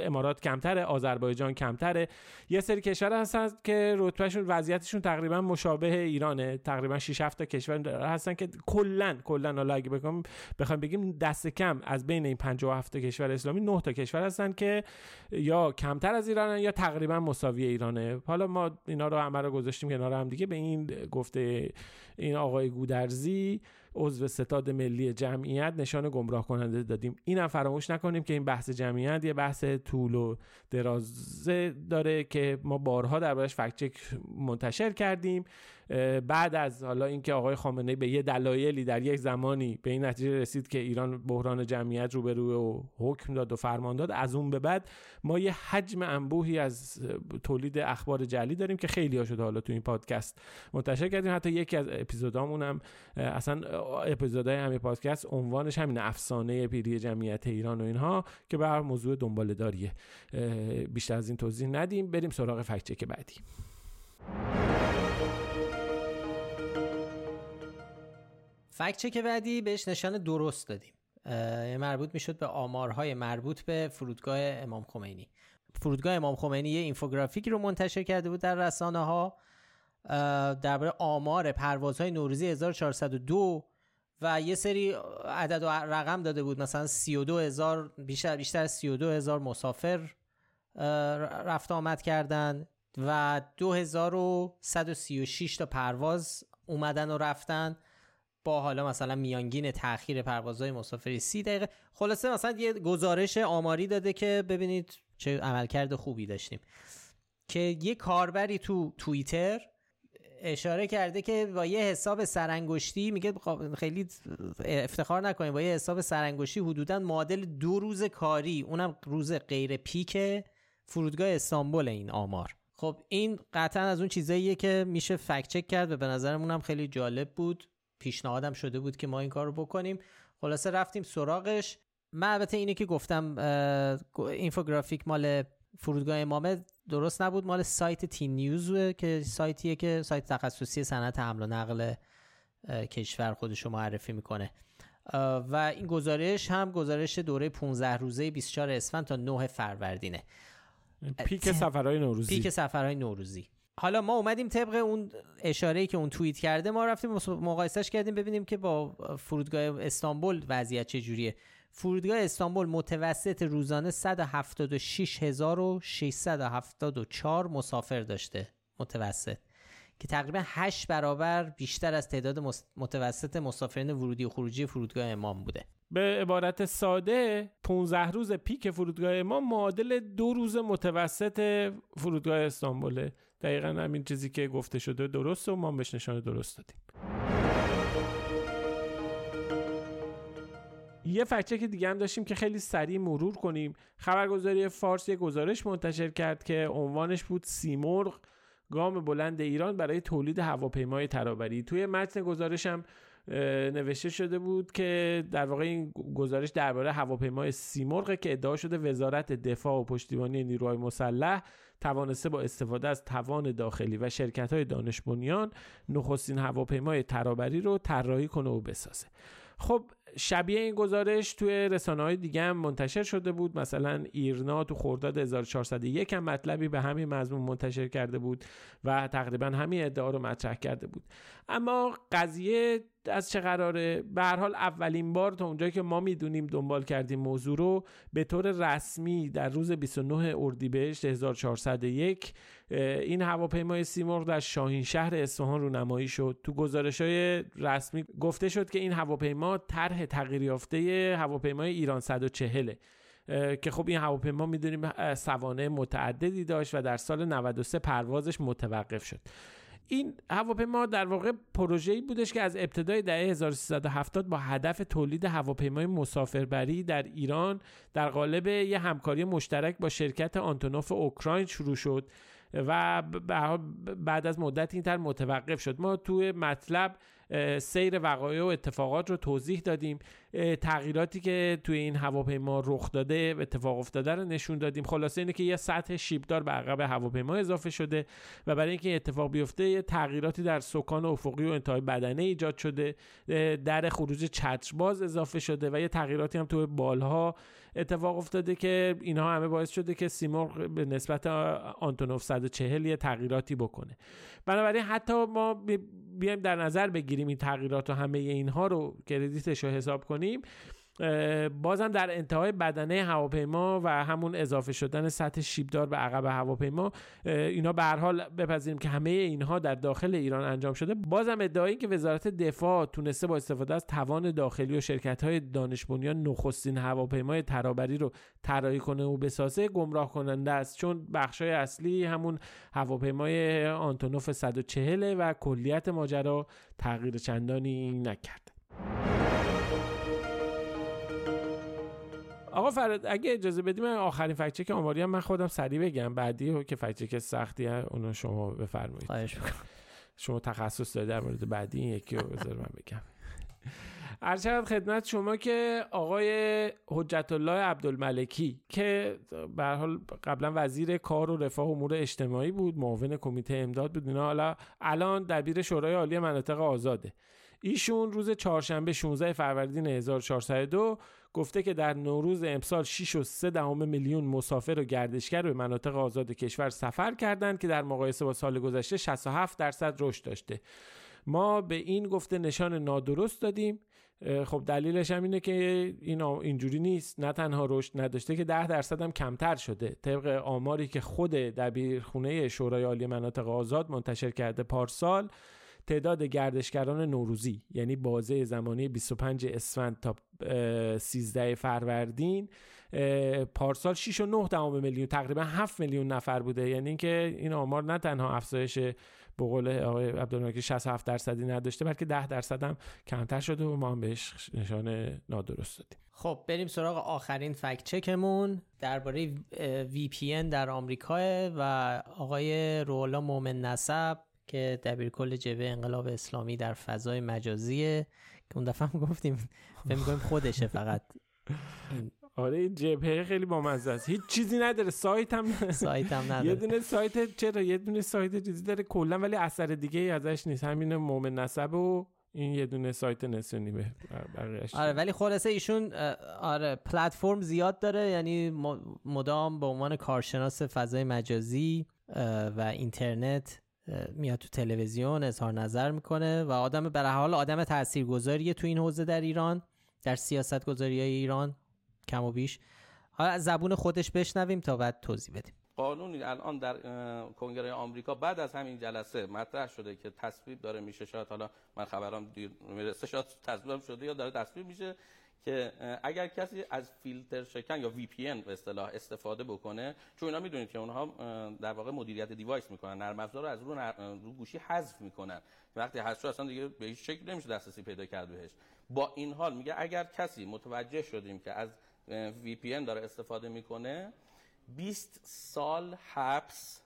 امارات کمتره آذربایجان کمتره. یه سری کشور هستن که رتبهشون وضعیتشون تقریبا مشابه ایرانه. تقریبا 6 7 تا کشور هستن که کلا کلا حالا اگه بگم بخوایم بگیم دست کم از بین این 57 تا کشور اسلامی 9 تا کشور هستن که یا کمتر از ایرانن یا تقریبا مساوی ایرانه. حالا ما اینا رو همه گذاشتیم کنار هم دیگه. به این گفته این آقای گودرزی. عضو ستاد ملی جمعیت نشان گمراه کننده دادیم اینم فراموش نکنیم که این بحث جمعیت یه بحث طول و درازه داره که ما بارها دربارش فکچک منتشر کردیم. بعد از حالا اینکه آقای خامنه به یه دلایلی در یک زمانی به این نتیجه رسید که ایران بحران جمعیت رو به روی و حکم داد و فرمان داد از اون به بعد ما یه حجم انبوهی از تولید اخبار جلی داریم که خیلی شده حالا تو این پادکست منتشر کردیم. حتی یکی از اپیزودامون هم اصلا اپیزودهای همین پادکست عنوانش همین افسانه پیری جمعیت ایران و اینها که بر موضوع دنبال داریه. بیشتر از این توضیح ندیم. بریم سراغ فکچک بعدی. فکت چک بعدی بهش نشان درست دادیم. مربوط می‌شد به آمارهای مربوط به فرودگاه امام خمینی. فرودگاه امام خمینی یه اینفوگرافیک رو منتشر کرده بود در رسانه ها درباره آمار پروازهای نوروزی 1402 و یه سری عدد و رقم داده بود. مثلا 32 هزار بیشتر بیشتر از 32 هزار مسافر رفت آمد کردن و 2136 تا پرواز اومدن و رفتن. با حالا مثلا میانگین تاخیر پروازهای مسافری سی دقیقه. خلاصه مثلا یه گزارش آماری داده که ببینید چه عملکرد خوبی داشتیم. که یه کاربری تو توییتر اشاره کرده که با یه حساب سرانگشتی میگه خیلی افتخار نکنیم با یه حساب سرانگشتی حدودا معادل دو روز کاری اونم روز غیر پیک فرودگاه استانبول این آمار. خب این قطعا از اون چیزاییه که میشه فکت چک کرد و به نظرمون هم خیلی جالب بود. پیشنهادم شده بود که ما این کار رو بکنیم. خلاصه رفتیم سراغش. من البته اینه که گفتم اینفوگرافیک مال فرودگاه امامه درست نبود. مال سایت تی نیوز که سایتیه که سایت تخصصی صنعت حمل و نقل کشور خودش رو معرفی می‌کنه. و این گزارش هم گزارش دوره 15 روزه 24 اسفند تا 9 فروردینه. پیک سفرهای نوروزی. پیک سفرهای نوروزی. حالا ما اومدیم طبق اون اشاره که اون توییت کرده ما رفتیم مقایسهش کردیم ببینیم که با فرودگاه استانبول وضعیت چجوریه فرودگاه استانبول متوسط روزانه 176674 مسافر داشته متوسط که تقریبا 8 برابر بیشتر از تعداد متوسط مسافرین ورودی و خروجی فرودگاه امام بوده. به عبارت ساده 15 روز پیک فرودگاه امام معادل دو روز متوسط فرودگاه استانبوله. دقیقا همین چیزی که گفته شده درسته و ما بهش نشان درست دادیم. یه فکچه که دیگه هم داشتیم که خیلی سریع مرور کنیم. خبرگزاری فارس یه گزارش منتشر کرد که عنوانش بود سیمرغ گام بلند ایران برای تولید هواپیمای ترابری. توی متن گزارش هم نوشته شده بود که در واقع این گزارش درباره هواپیمای سیمرغ که ادعا شده وزارت دفاع و پشتیبانی نیروهای مسلح توانسته با استفاده از توان داخلی و شرکت های دانش بنیان نخستین هواپیمای ترابری رو طراحی کنه و بسازه. خب شبیه این گزارش توی رسانه های دیگه هم منتشر شده بود. مثلا ایرنا تو خرداد 1401 هم مطلبی به همین مضمون منتشر کرده بود و تقریبا همین ادعا رو مطرح کرده بود. اما قضیه از چه قراره؟ به هر حال اولین بار تا اونجایی که ما می‌دونیم دنبال کردیم موضوع رو به طور رسمی در روز 29 اردیبهشت 1401 این هواپیمای سیمرغ در شاهین شهر اصفهان رو نمایی شد. تو گزارش های رسمی گفته شد که این هواپیما طرح تغییر یافته هواپیمای ایران 140 که خب این هواپیما می‌دونیم سوانه متعددی داشت و در سال 93 پروازش متوقف شد. این هواپیما در واقع پروژه‌ای بودش که از ابتدای دهه 1370 با هدف تولید هواپیمای مسافربری در ایران در قالب یه همکاری مشترک با شرکت آنتونوف اوکراین شروع شد و بعد از مدت این تر متوقف شد. ما توی مطلب سیر وقایع و اتفاقات رو توضیح دادیم. تغییراتی که توی این هواپیما رخ داده اتفاق افتاده رو نشون دادیم. خلاصه اینه که یه سطح شیبدار به عقب هواپیما اضافه شده و برای اینکه اتفاق بیفته یه تغییراتی در سکان افقی و انتهای بدنه ایجاد شده. در خروج چترباز اضافه شده و یه تغییراتی هم توی بالها اتفاق افتاده که اینها همه باعث شده که سیمرغ به نسبت آنتونوف 140 یه تغییراتی بکنه. بنابراین حتی ما بیایم در نظر بگیریم این تغییرات و همه اینها رو کردیتش رو حساب کنیم بازم در انتهای بدنه هواپیما و همون اضافه شدن سطح شیبدار به عقب هواپیما اینا به هر حال بپذیریم که همه اینها در داخل ایران انجام شده. بازم ادعایی که وزارت دفاع تونسته با استفاده از توان داخلی و شرکت های دانش بنیان نخستین هواپیمای ترابری رو طراحی کنه و بسازه گمراه کننده است. چون بخش های اصلی همون هواپیمای آنتونوف 140 و کلیت ماجرا تغییر چندانی نکرد آقا فراد اگه اجازه بدی من آخرین فکچه که آماری هم من خودم سریع بگم. بعدی که فکچه که سختی اونو شما بفرمایید. خواهش شما تخصص داره در مورد بعدی این یکی رو بذار من بگم. ارشد خدمت شما که آقای حجت الله عبدالملکی که به حال قبلا وزیر کار و رفاه امور اجتماعی بود معاون کمیته امداد بود. اینا حالا الان دبیر شورای عالی مناطق آزاده. ایشون روز چهارشنبه 16 فروردین 1402 گفته که در نوروز امسال 6 و 3 دهم میلیون مسافر و گردشگر به مناطق آزاد کشور سفر کردند که در مقایسه با سال گذشته 67 درصد رشد داشته. ما به این گفته نشان نادرست دادیم. خب دلیلش هم اینه که این اینجوری نیست. نه تنها رشد نداشته که 10 درصد هم کمتر شده. طبق آماری که خود دبیرخونه شورای عالی مناطق آزاد منتشر کرده پارسال تعداد گردشگران نوروزی یعنی بازه زمانی 25 اسفند تا 13 فروردین پارسال 6 و 9 دهم میلیون تقریبا 7 میلیون نفر بوده. یعنی اینکه این آمار نه تنها افزایش به قول آقای عبدالملک 67 درصدی نداشته بلکه 10 درصد هم کمتر شده و ما هم بهش نشان نادرست دادیم. خب بریم سراغ آخرین فکت چکمون. درباره VPN در آمریکا و آقای رولا مومن نسب که دبیرکل جبه انقلاب اسلامی در فضای مجازیه که اون دفعه هم گفتیم فکر می‌کنیم خودشه فقط. آره این جبهه خیلی بامزه است. هیچ چیزی نداره. سایت هم سایت هم نداره. یه دونه سایت چرا؟ یه دونه سایت چیزی داره. کلا ولی اثر دیگه ازش نیست. همین مومن نسب و این یه دونه سایت نسونی به آره ولی خلاصه ایشون آره پلتفرم زیاد داره. یعنی مدام به عنوان کارشناس فضای مجازی و اینترنت میاد تو تلویزیون اظهار نظر می‌کنه و آدم به حال آدم تاثیرگذاریه تو این حوزه در ایران در سیاست گذاری ایران کم و بیش. حالا از زبون خودش بشنویم تا بعد توضیح بدیم. قانونی الان در کنگره آمریکا بعد از همین جلسه مطرح شده که تصویب داره میشه. شاید حالا من خبرام دیر می‌رسه شاید تصویب شده یا داره تصویب میشه. که اگر کسی از فیلتر شکن یا VPN به اصطلاح استفاده بکنه چون اینا می‌دونید که اونها در واقع مدیریت دیوایس می‌کنن نرم افزار رو از رو, رو گوشی حذف می‌کنن. وقتی حذف شد اصلا دیگه به هیچ شکل نمیشه دسترسی پیدا کرد بهش. با این حال میگه اگر کسی متوجه شدیم که از VPN داره استفاده می‌کنه 20 سال حبس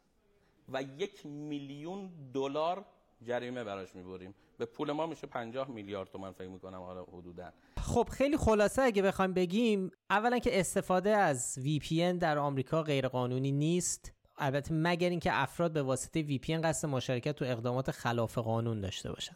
و یک میلیون دلار جریمه براش می‌بریم. به پول ما میشه 50 میلیارد تومن فکر می‌کنم حالا حدودا. خب خیلی خلاصه اگه بخوایم بگیم اولا که استفاده از VPN در آمریکا غیرقانونی نیست. البته مگر اینکه افراد به واسطه VPN قصد مشارکت تو اقدامات خلاف قانون داشته باشن.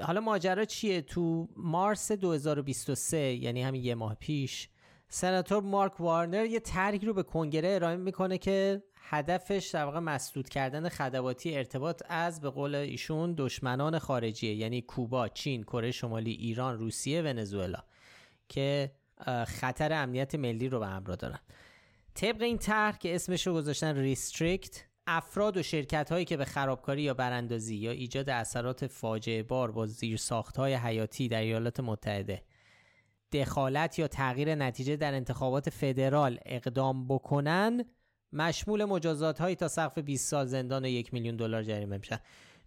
حالا ماجرا چیه؟ تو مارس 2023 یعنی همین یه ماه پیش سناتور مارک وارنر یه طرحی رو به کنگره ارائه می‌کنه که هدفش در واقع مسدود کردن خدماتی ارتباط از به قول ایشون دشمنان خارجیه یعنی کوبا، چین، کره شمالی، ایران، روسیه، ونزوئلا که خطر امنیت ملی رو به همراه دارن. طبق این طرح که اسمش رو گذاشتن ریستریکت افراد و شرکت هایی که به خرابکاری یا براندازی یا ایجاد اثرات فاجعه بار با زیرساخت های حیاتی در ایالات متحده دخالت یا تغییر نتیجه در انتخابات فدرال اقدام بکنن مشمول مجازات هایی تا سقف 20 سال زندان و یک میلیون دلار جریمه میشن.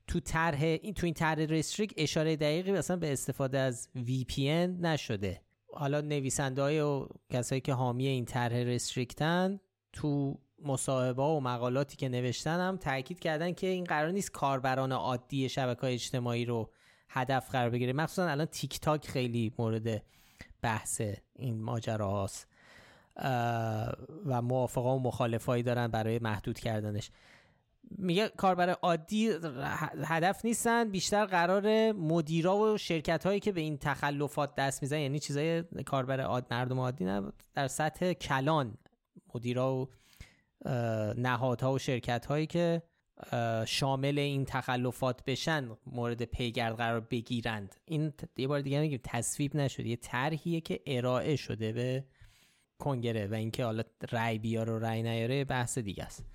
تو طرح این تو این طرح RESTRICT اشاره دقیقی مثلا به استفاده از VPN نشده. حالا نویسنده و کسایی که حامی این طرح RESTRICT ان تو مصاحبه و مقالاتی که نوشتن هم تاکید کردن که این قرار نیست کاربران عادی شبکه های اجتماعی رو هدف قرار بگیره. مخصوصا الان تیک تاک خیلی مورد بحث این ماجرا هاست و موافقا و مخالفایی دارن برای محدود کردنش. میگه کاربر عادی هدف نیستن بیشتر قرار مدیرا و شرکت هایی که به این تخلفات دست میزن یعنی چیزای کاربر عاد مردم عادی نه در سطح کلان مدیرا و نهادها و شرکت هایی که شامل این تخلفات بشن مورد پیگرد قرار بگیرند. این یه بار دیگه میگیم تصویب نشده یه طرحیه که ارائه شده به کنگره و اینکه حالا رأی بیار و رأی نیاره بحث دیگه است.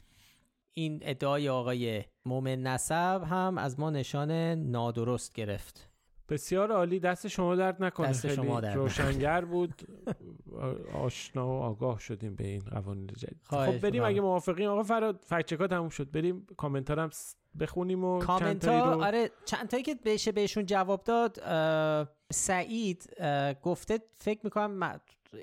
این ادعای آقای مومن نسب هم از ما نشان نادرست گرفت. بسیار عالی. دست شما درد نکنه. دست خیلی شما درد روشنگر بود. آشنا و آگاه شدیم به این قوانین جدید. خب بریم. اگه موافقین. آقا فراد فکچکا تموم شد. بریم کامنتار هم بخونیم و چند کامنت ها رو آره چند تایی که بشه بهشون جواب داد اه، سعید اه، گفته فکر می‌کنم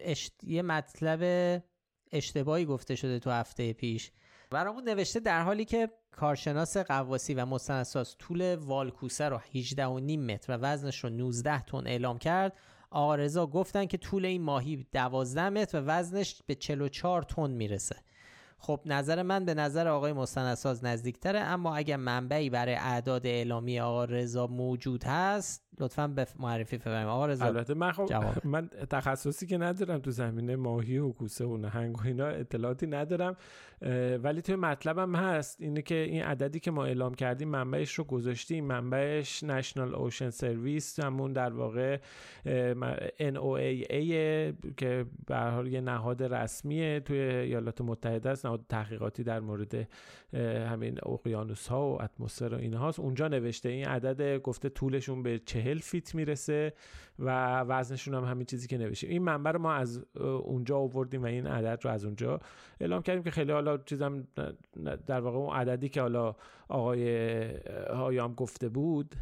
اشت... یه مطلب اشتباهی گفته شده تو هفته پیش. برامون نوشته در حالی که کارشناس قواسی و مستندساز طول والکوسه رو 18 و نیم متر و وزنش رو 19 تن اعلام کرد آقا رضا گفتن که طول این ماهی 12 متر و وزنش به 44 تن می‌رسه. خب نظر من به نظر آقای مستندساز نزدیکتره اما اگر منبعی برای اعداد اعلامی آقا رضا موجود هست لطفا به معرفی بفرمایید آقا رضا البته من خب جواب. من تخصصی که ندارم تو زمینه ماهی و کوسه و نهنگ و اینا اطلاعاتی ندارم ولی توی مطلبم هست اینه که این عددی که ما اعلام کردیم منبعش رو گذاشتیم منبعش نشنال اوشن سرویس همون در واقع NOAA که به هر حال یه نهاد رسمیه توی ایالات متحده است تحقیقاتی در مورد همین اقیانوس ها و اتمسفر و اینهاست اونجا نوشته این عدد گفته طولشون به چهل فیت می‌رسه و وزنشون هم همین چیزی که نوشتیم. این منبع رو ما از اونجا آوردیم و این عدد رو از اونجا اعلام کردیم که خیلی حالا چیزم در واقع اون عددی که حالا آقای هایام گفته بود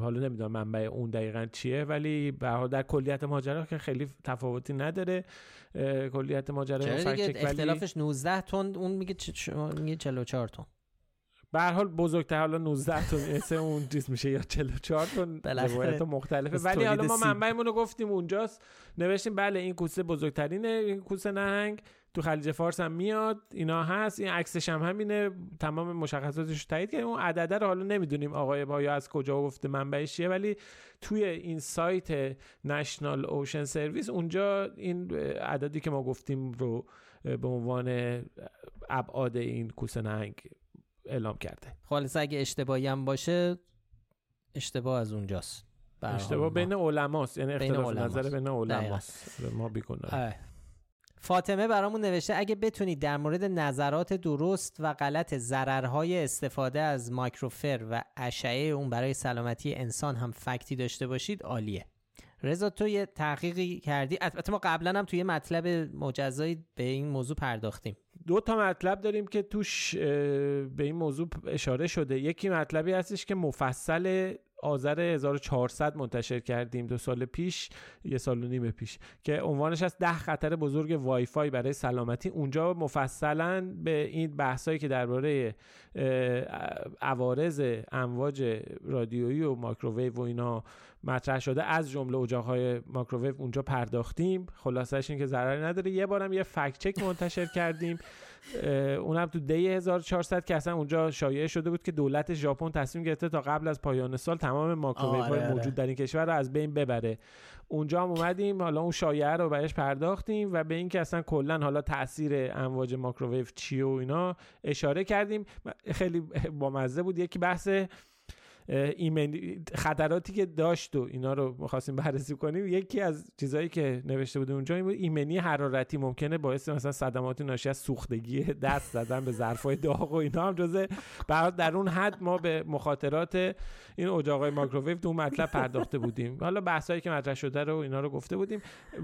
حالا نمی‌دونم منبع اون دقیقا چیه ولی به در کلیت ماجرا که خیلی تفاوتی نداره. کلیت ماجرا اختلافش 19 تن اون میگه میگه 44 تن. به هر حال بزرگتر حالا 19 تن مثل اون چیز میشه یا 44 تن بالاخره روایت مختلفه. ولی حالا ما. منبعمون رو گفتیم اونجاست. نوشتیم بله این کوسه بزرگترینه این کوسه نهنگ. تو خلیج فارس هم میاد اینا هست. این عکسش هم همینه. تمام مشخصاتش رو تایید کردیم. اون عدده رو حالا نمی‌دونیم آقای بایا از کجا گفته منبعش چیه ولی توی این سایت نشنال اوشن سرویس اونجا این عددی که ما گفتیم رو به عنوان ابعاد این کوسه نهنگ اعلام کرده. خالص اگه اشتباهی هم باشه اشتباه از اونجاست. اشتباه بین علماست. یعنی اختلاف. نظر بین علماست. ما آره. فاطمه برامون نوشته اگه بتونید در مورد نظرات درست و غلط ضررهای استفاده از مایکروفر و اشعه اون برای سلامتی انسان هم فکتی داشته باشید عالیه. رضا تو یه تحقیقی کردی؟ البته ما قبلا هم توی مطلب مجزایی به این موضوع پرداختیم. دو تا مطلب داریم که توش به این موضوع اشاره شده. یکی مطلبی هستش که مفصل آذر 1400 منتشر کردیم دو سال پیش یه سال و نیم پیش که عنوانش از ده خطر بزرگ وای فای برای سلامتی. اونجا مفصلا به این بحثایی که درباره عوارض امواج رادیویی و مایکروویو و اینا مطرح شده از جمله اجاق‌های مایکروویو اونجا پرداختیم. خلاصش این که ضرری نداره. یه بارم یه fact check منتشر کردیم. اونم تو دی 1400 که اصلا اونجا شایعه شده بود که دولت ژاپن تصمیم گرفته تا قبل از پایان سال تمام مایکروویو های آره، آره. موجود در این کشور رو از بین ببره. اونجا هم اومدیم حالا اون شایعه رو بهش پرداختیم و به اینکه اصلا کلا حالا تاثیر امواج مایکروویو چیه و اینا اشاره کردیم. خیلی بامزه بود. یکی بحث ایمنی خطراتی که داشت و اینا رو می‌خواستیم بررسی کنیم یکی از چیزهایی که نوشته بود اونجا این بود ایمنی حرارتی ممکنه باعث مثلا صدمات ناشی از سوختگی دست زدن به ظرفای داغ و اینا هم جزء در اون حد ما به مخاطرات این اجاقای مایکروویو تو مطلب پرداخته بودیم. حالا بحثایی که مطرح شده رو اینا رو گفته بودیم.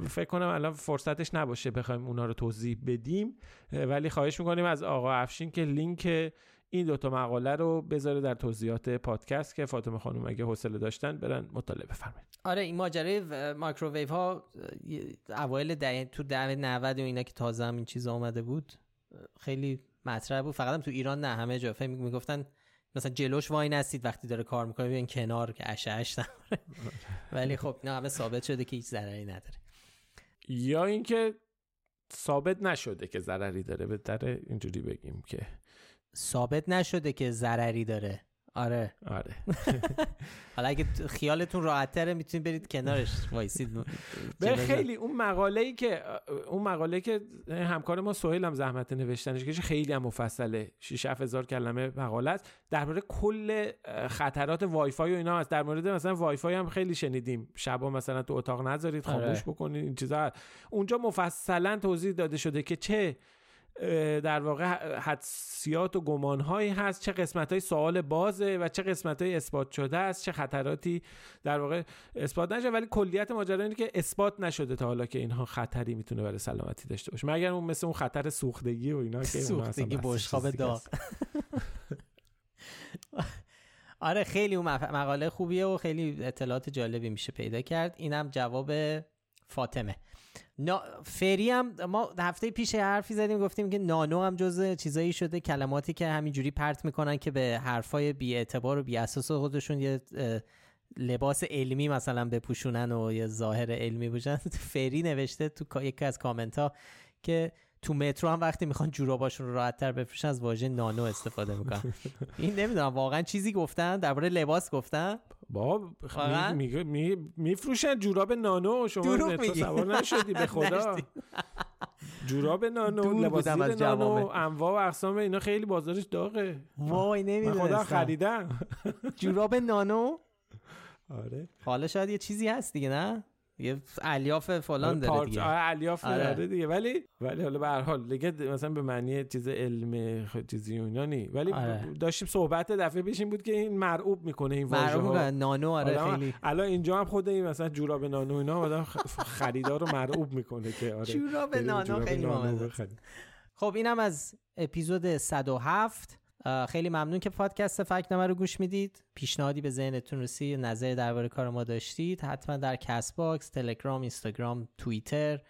فکر کنم الان فرصتش نباشه بخوایم اونا رو توضیح بدیم. ولی خواهش می‌کنیم از آقا افشین که لینک این دوتا مقاله رو بذاره در توضیحات پادکست که فاطمه خانم اگه حوصله داشتن برن مطالعه بفرمایید. آره این ماجرای مایکروویو ها اوایل دهه تو دهه 90 و اینا که تازه هم این چیزا اومده بود خیلی مطرح بود. فقط هم تو ایران نه همه جا. فکر می‌گفتن مثلا جلوش وای نستید وقتی داره کار می‌کنه بیاین کنار که اشعهش نماره. ولی خب نه همه ثابت شده که هیچ ضرری نداره. یا اینکه ثابت نشده که ضرری داره. بهتره اینجوری بگیم که ثابت نشده که ضرری داره. آره. آره. حالا اگه خیالتون راحت می‌تونید برید کنارش وایسید. به خیلی اون مقاله ای که اون مقاله که همکار ما سهیل هم زحمت نوشتنش که خیلی هم مفصله. 6 هزار کلمه مقاله است. درباره کل خطرات وای فای و اینا هست در مورد مثلا وای فای هم خیلی شنیدیم. شبا مثلا تو اتاق نذارید خاموش آره. بکنید این چیزا. اونجا مفصلا توضیح داده شده که چه در واقع حدسیات و گمانهایی هست. چه قسمت های سوال بازه و چه قسمت های اثبات شده است. چه خطراتی در واقع اثبات نشده. ولی کلیت ماجرا اینه که اثبات نشده تا حالا که اینها خطری می‌تونه برای سلامتی داشته باشه. مگر اون مثل اون خطر سوختگی و اینا که سوختگی بشقاب داغ. آره خیلی اون مقاله خوبیه و خیلی اطلاعات جالبی میشه پیدا کرد. اینم جواب فاطمه. فری هم ما هفته پیش حرفی زدیم گفتیم که نانو هم جز چیزایی شده کلماتی که همینجوری پرت می‌کنن که به حرفای بی اعتبار و بی اساس خودشون یه لباس علمی مثلا بپوشونن و یه ظاهر علمی باشن فری نوشته تو یکی از کامنت ها که تو مترو هم وقتی می‌خوان جوراباشون رو راحت تر بپوشن از واژه نانو استفاده می‌کنن. این نمی‌دونم واقعا چیزی گفتن درباره لباس گفتن؟ با واقعا؟ می... می... میفروشن جوراب نانو شما مترو. سوار نشدی به خدا. جوراب نانو لباس از نانو. انواع و اقسام اینا خیلی بازارش داغه. وای من خدا خریدم. جوراب نانو؟ آره. حالا شاید یه چیزی هست دیگه نه؟ یه الیاف فلان داره پارچ دیگه آره الیاف آره. آره. دیگه ولی ولی حالا به هر حال دیگه مثلا به معنی چیز علم چیزی و اینا نی ولی آره. داشتیم صحبت دفعه پیش این بود که این مرعوب می‌کنه این واژه ها نانو آره خیلی الان اینجا هم خود این مثلا جوراب نانو اینا آدم خریدار رو مرعوب می‌کنه که آره جوراب نانو خیلی. خب اینم از اپیزود 107 اه، خیلی ممنون که پادکست فکت‌نامه رو گوش می‌دید. پیشنهادی به ذهنتون رسید نظر درباره کار ما داشتید حتما در کست‌باکس تلگرام اینستاگرام توییتر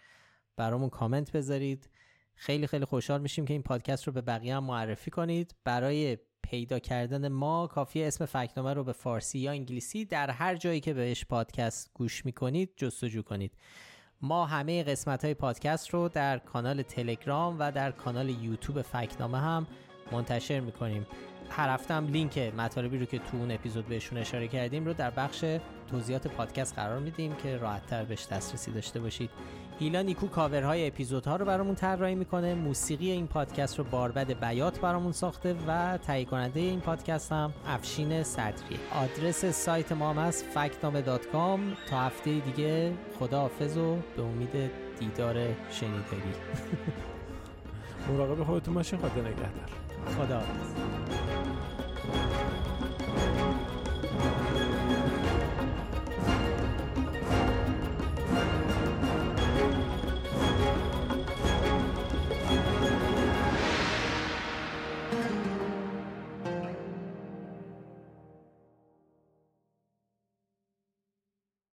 برامون کامنت بذارید. خیلی خیلی خوشحال میشیم که این پادکست رو به بقیه هم معرفی کنید. برای پیدا کردن ما کافی اسم فکت‌نامه رو به فارسی یا انگلیسی در هر جایی که بهش پادکست گوش می‌کنید جستجو کنید. ما همه قسمت های پادکست رو در کانال تلگرام و در کانال یوتیوب فکنامه هم منتشر می‌کنیم. هر هفته هم لینک مطالبی رو که تو اون اپیزود بهشون اشاره کردیم رو در بخش توضیحات پادکست قرار میدیم که راحتتر بهش دسترسی داشته باشید. هیلا نیکو کاورهای اپیزودها رو برامون طراحی می‌کنه. موسیقی این پادکست رو باربد بیات برامون ساخته و تهیه کننده این پادکست هم افشین صدری. آدرس سایت ما هم از فکتنامه.com تا هفته دیگه خداحافظ و به امید دیدار شنیداری. مراقب خودتون باشین. خدا نگهدار. خدا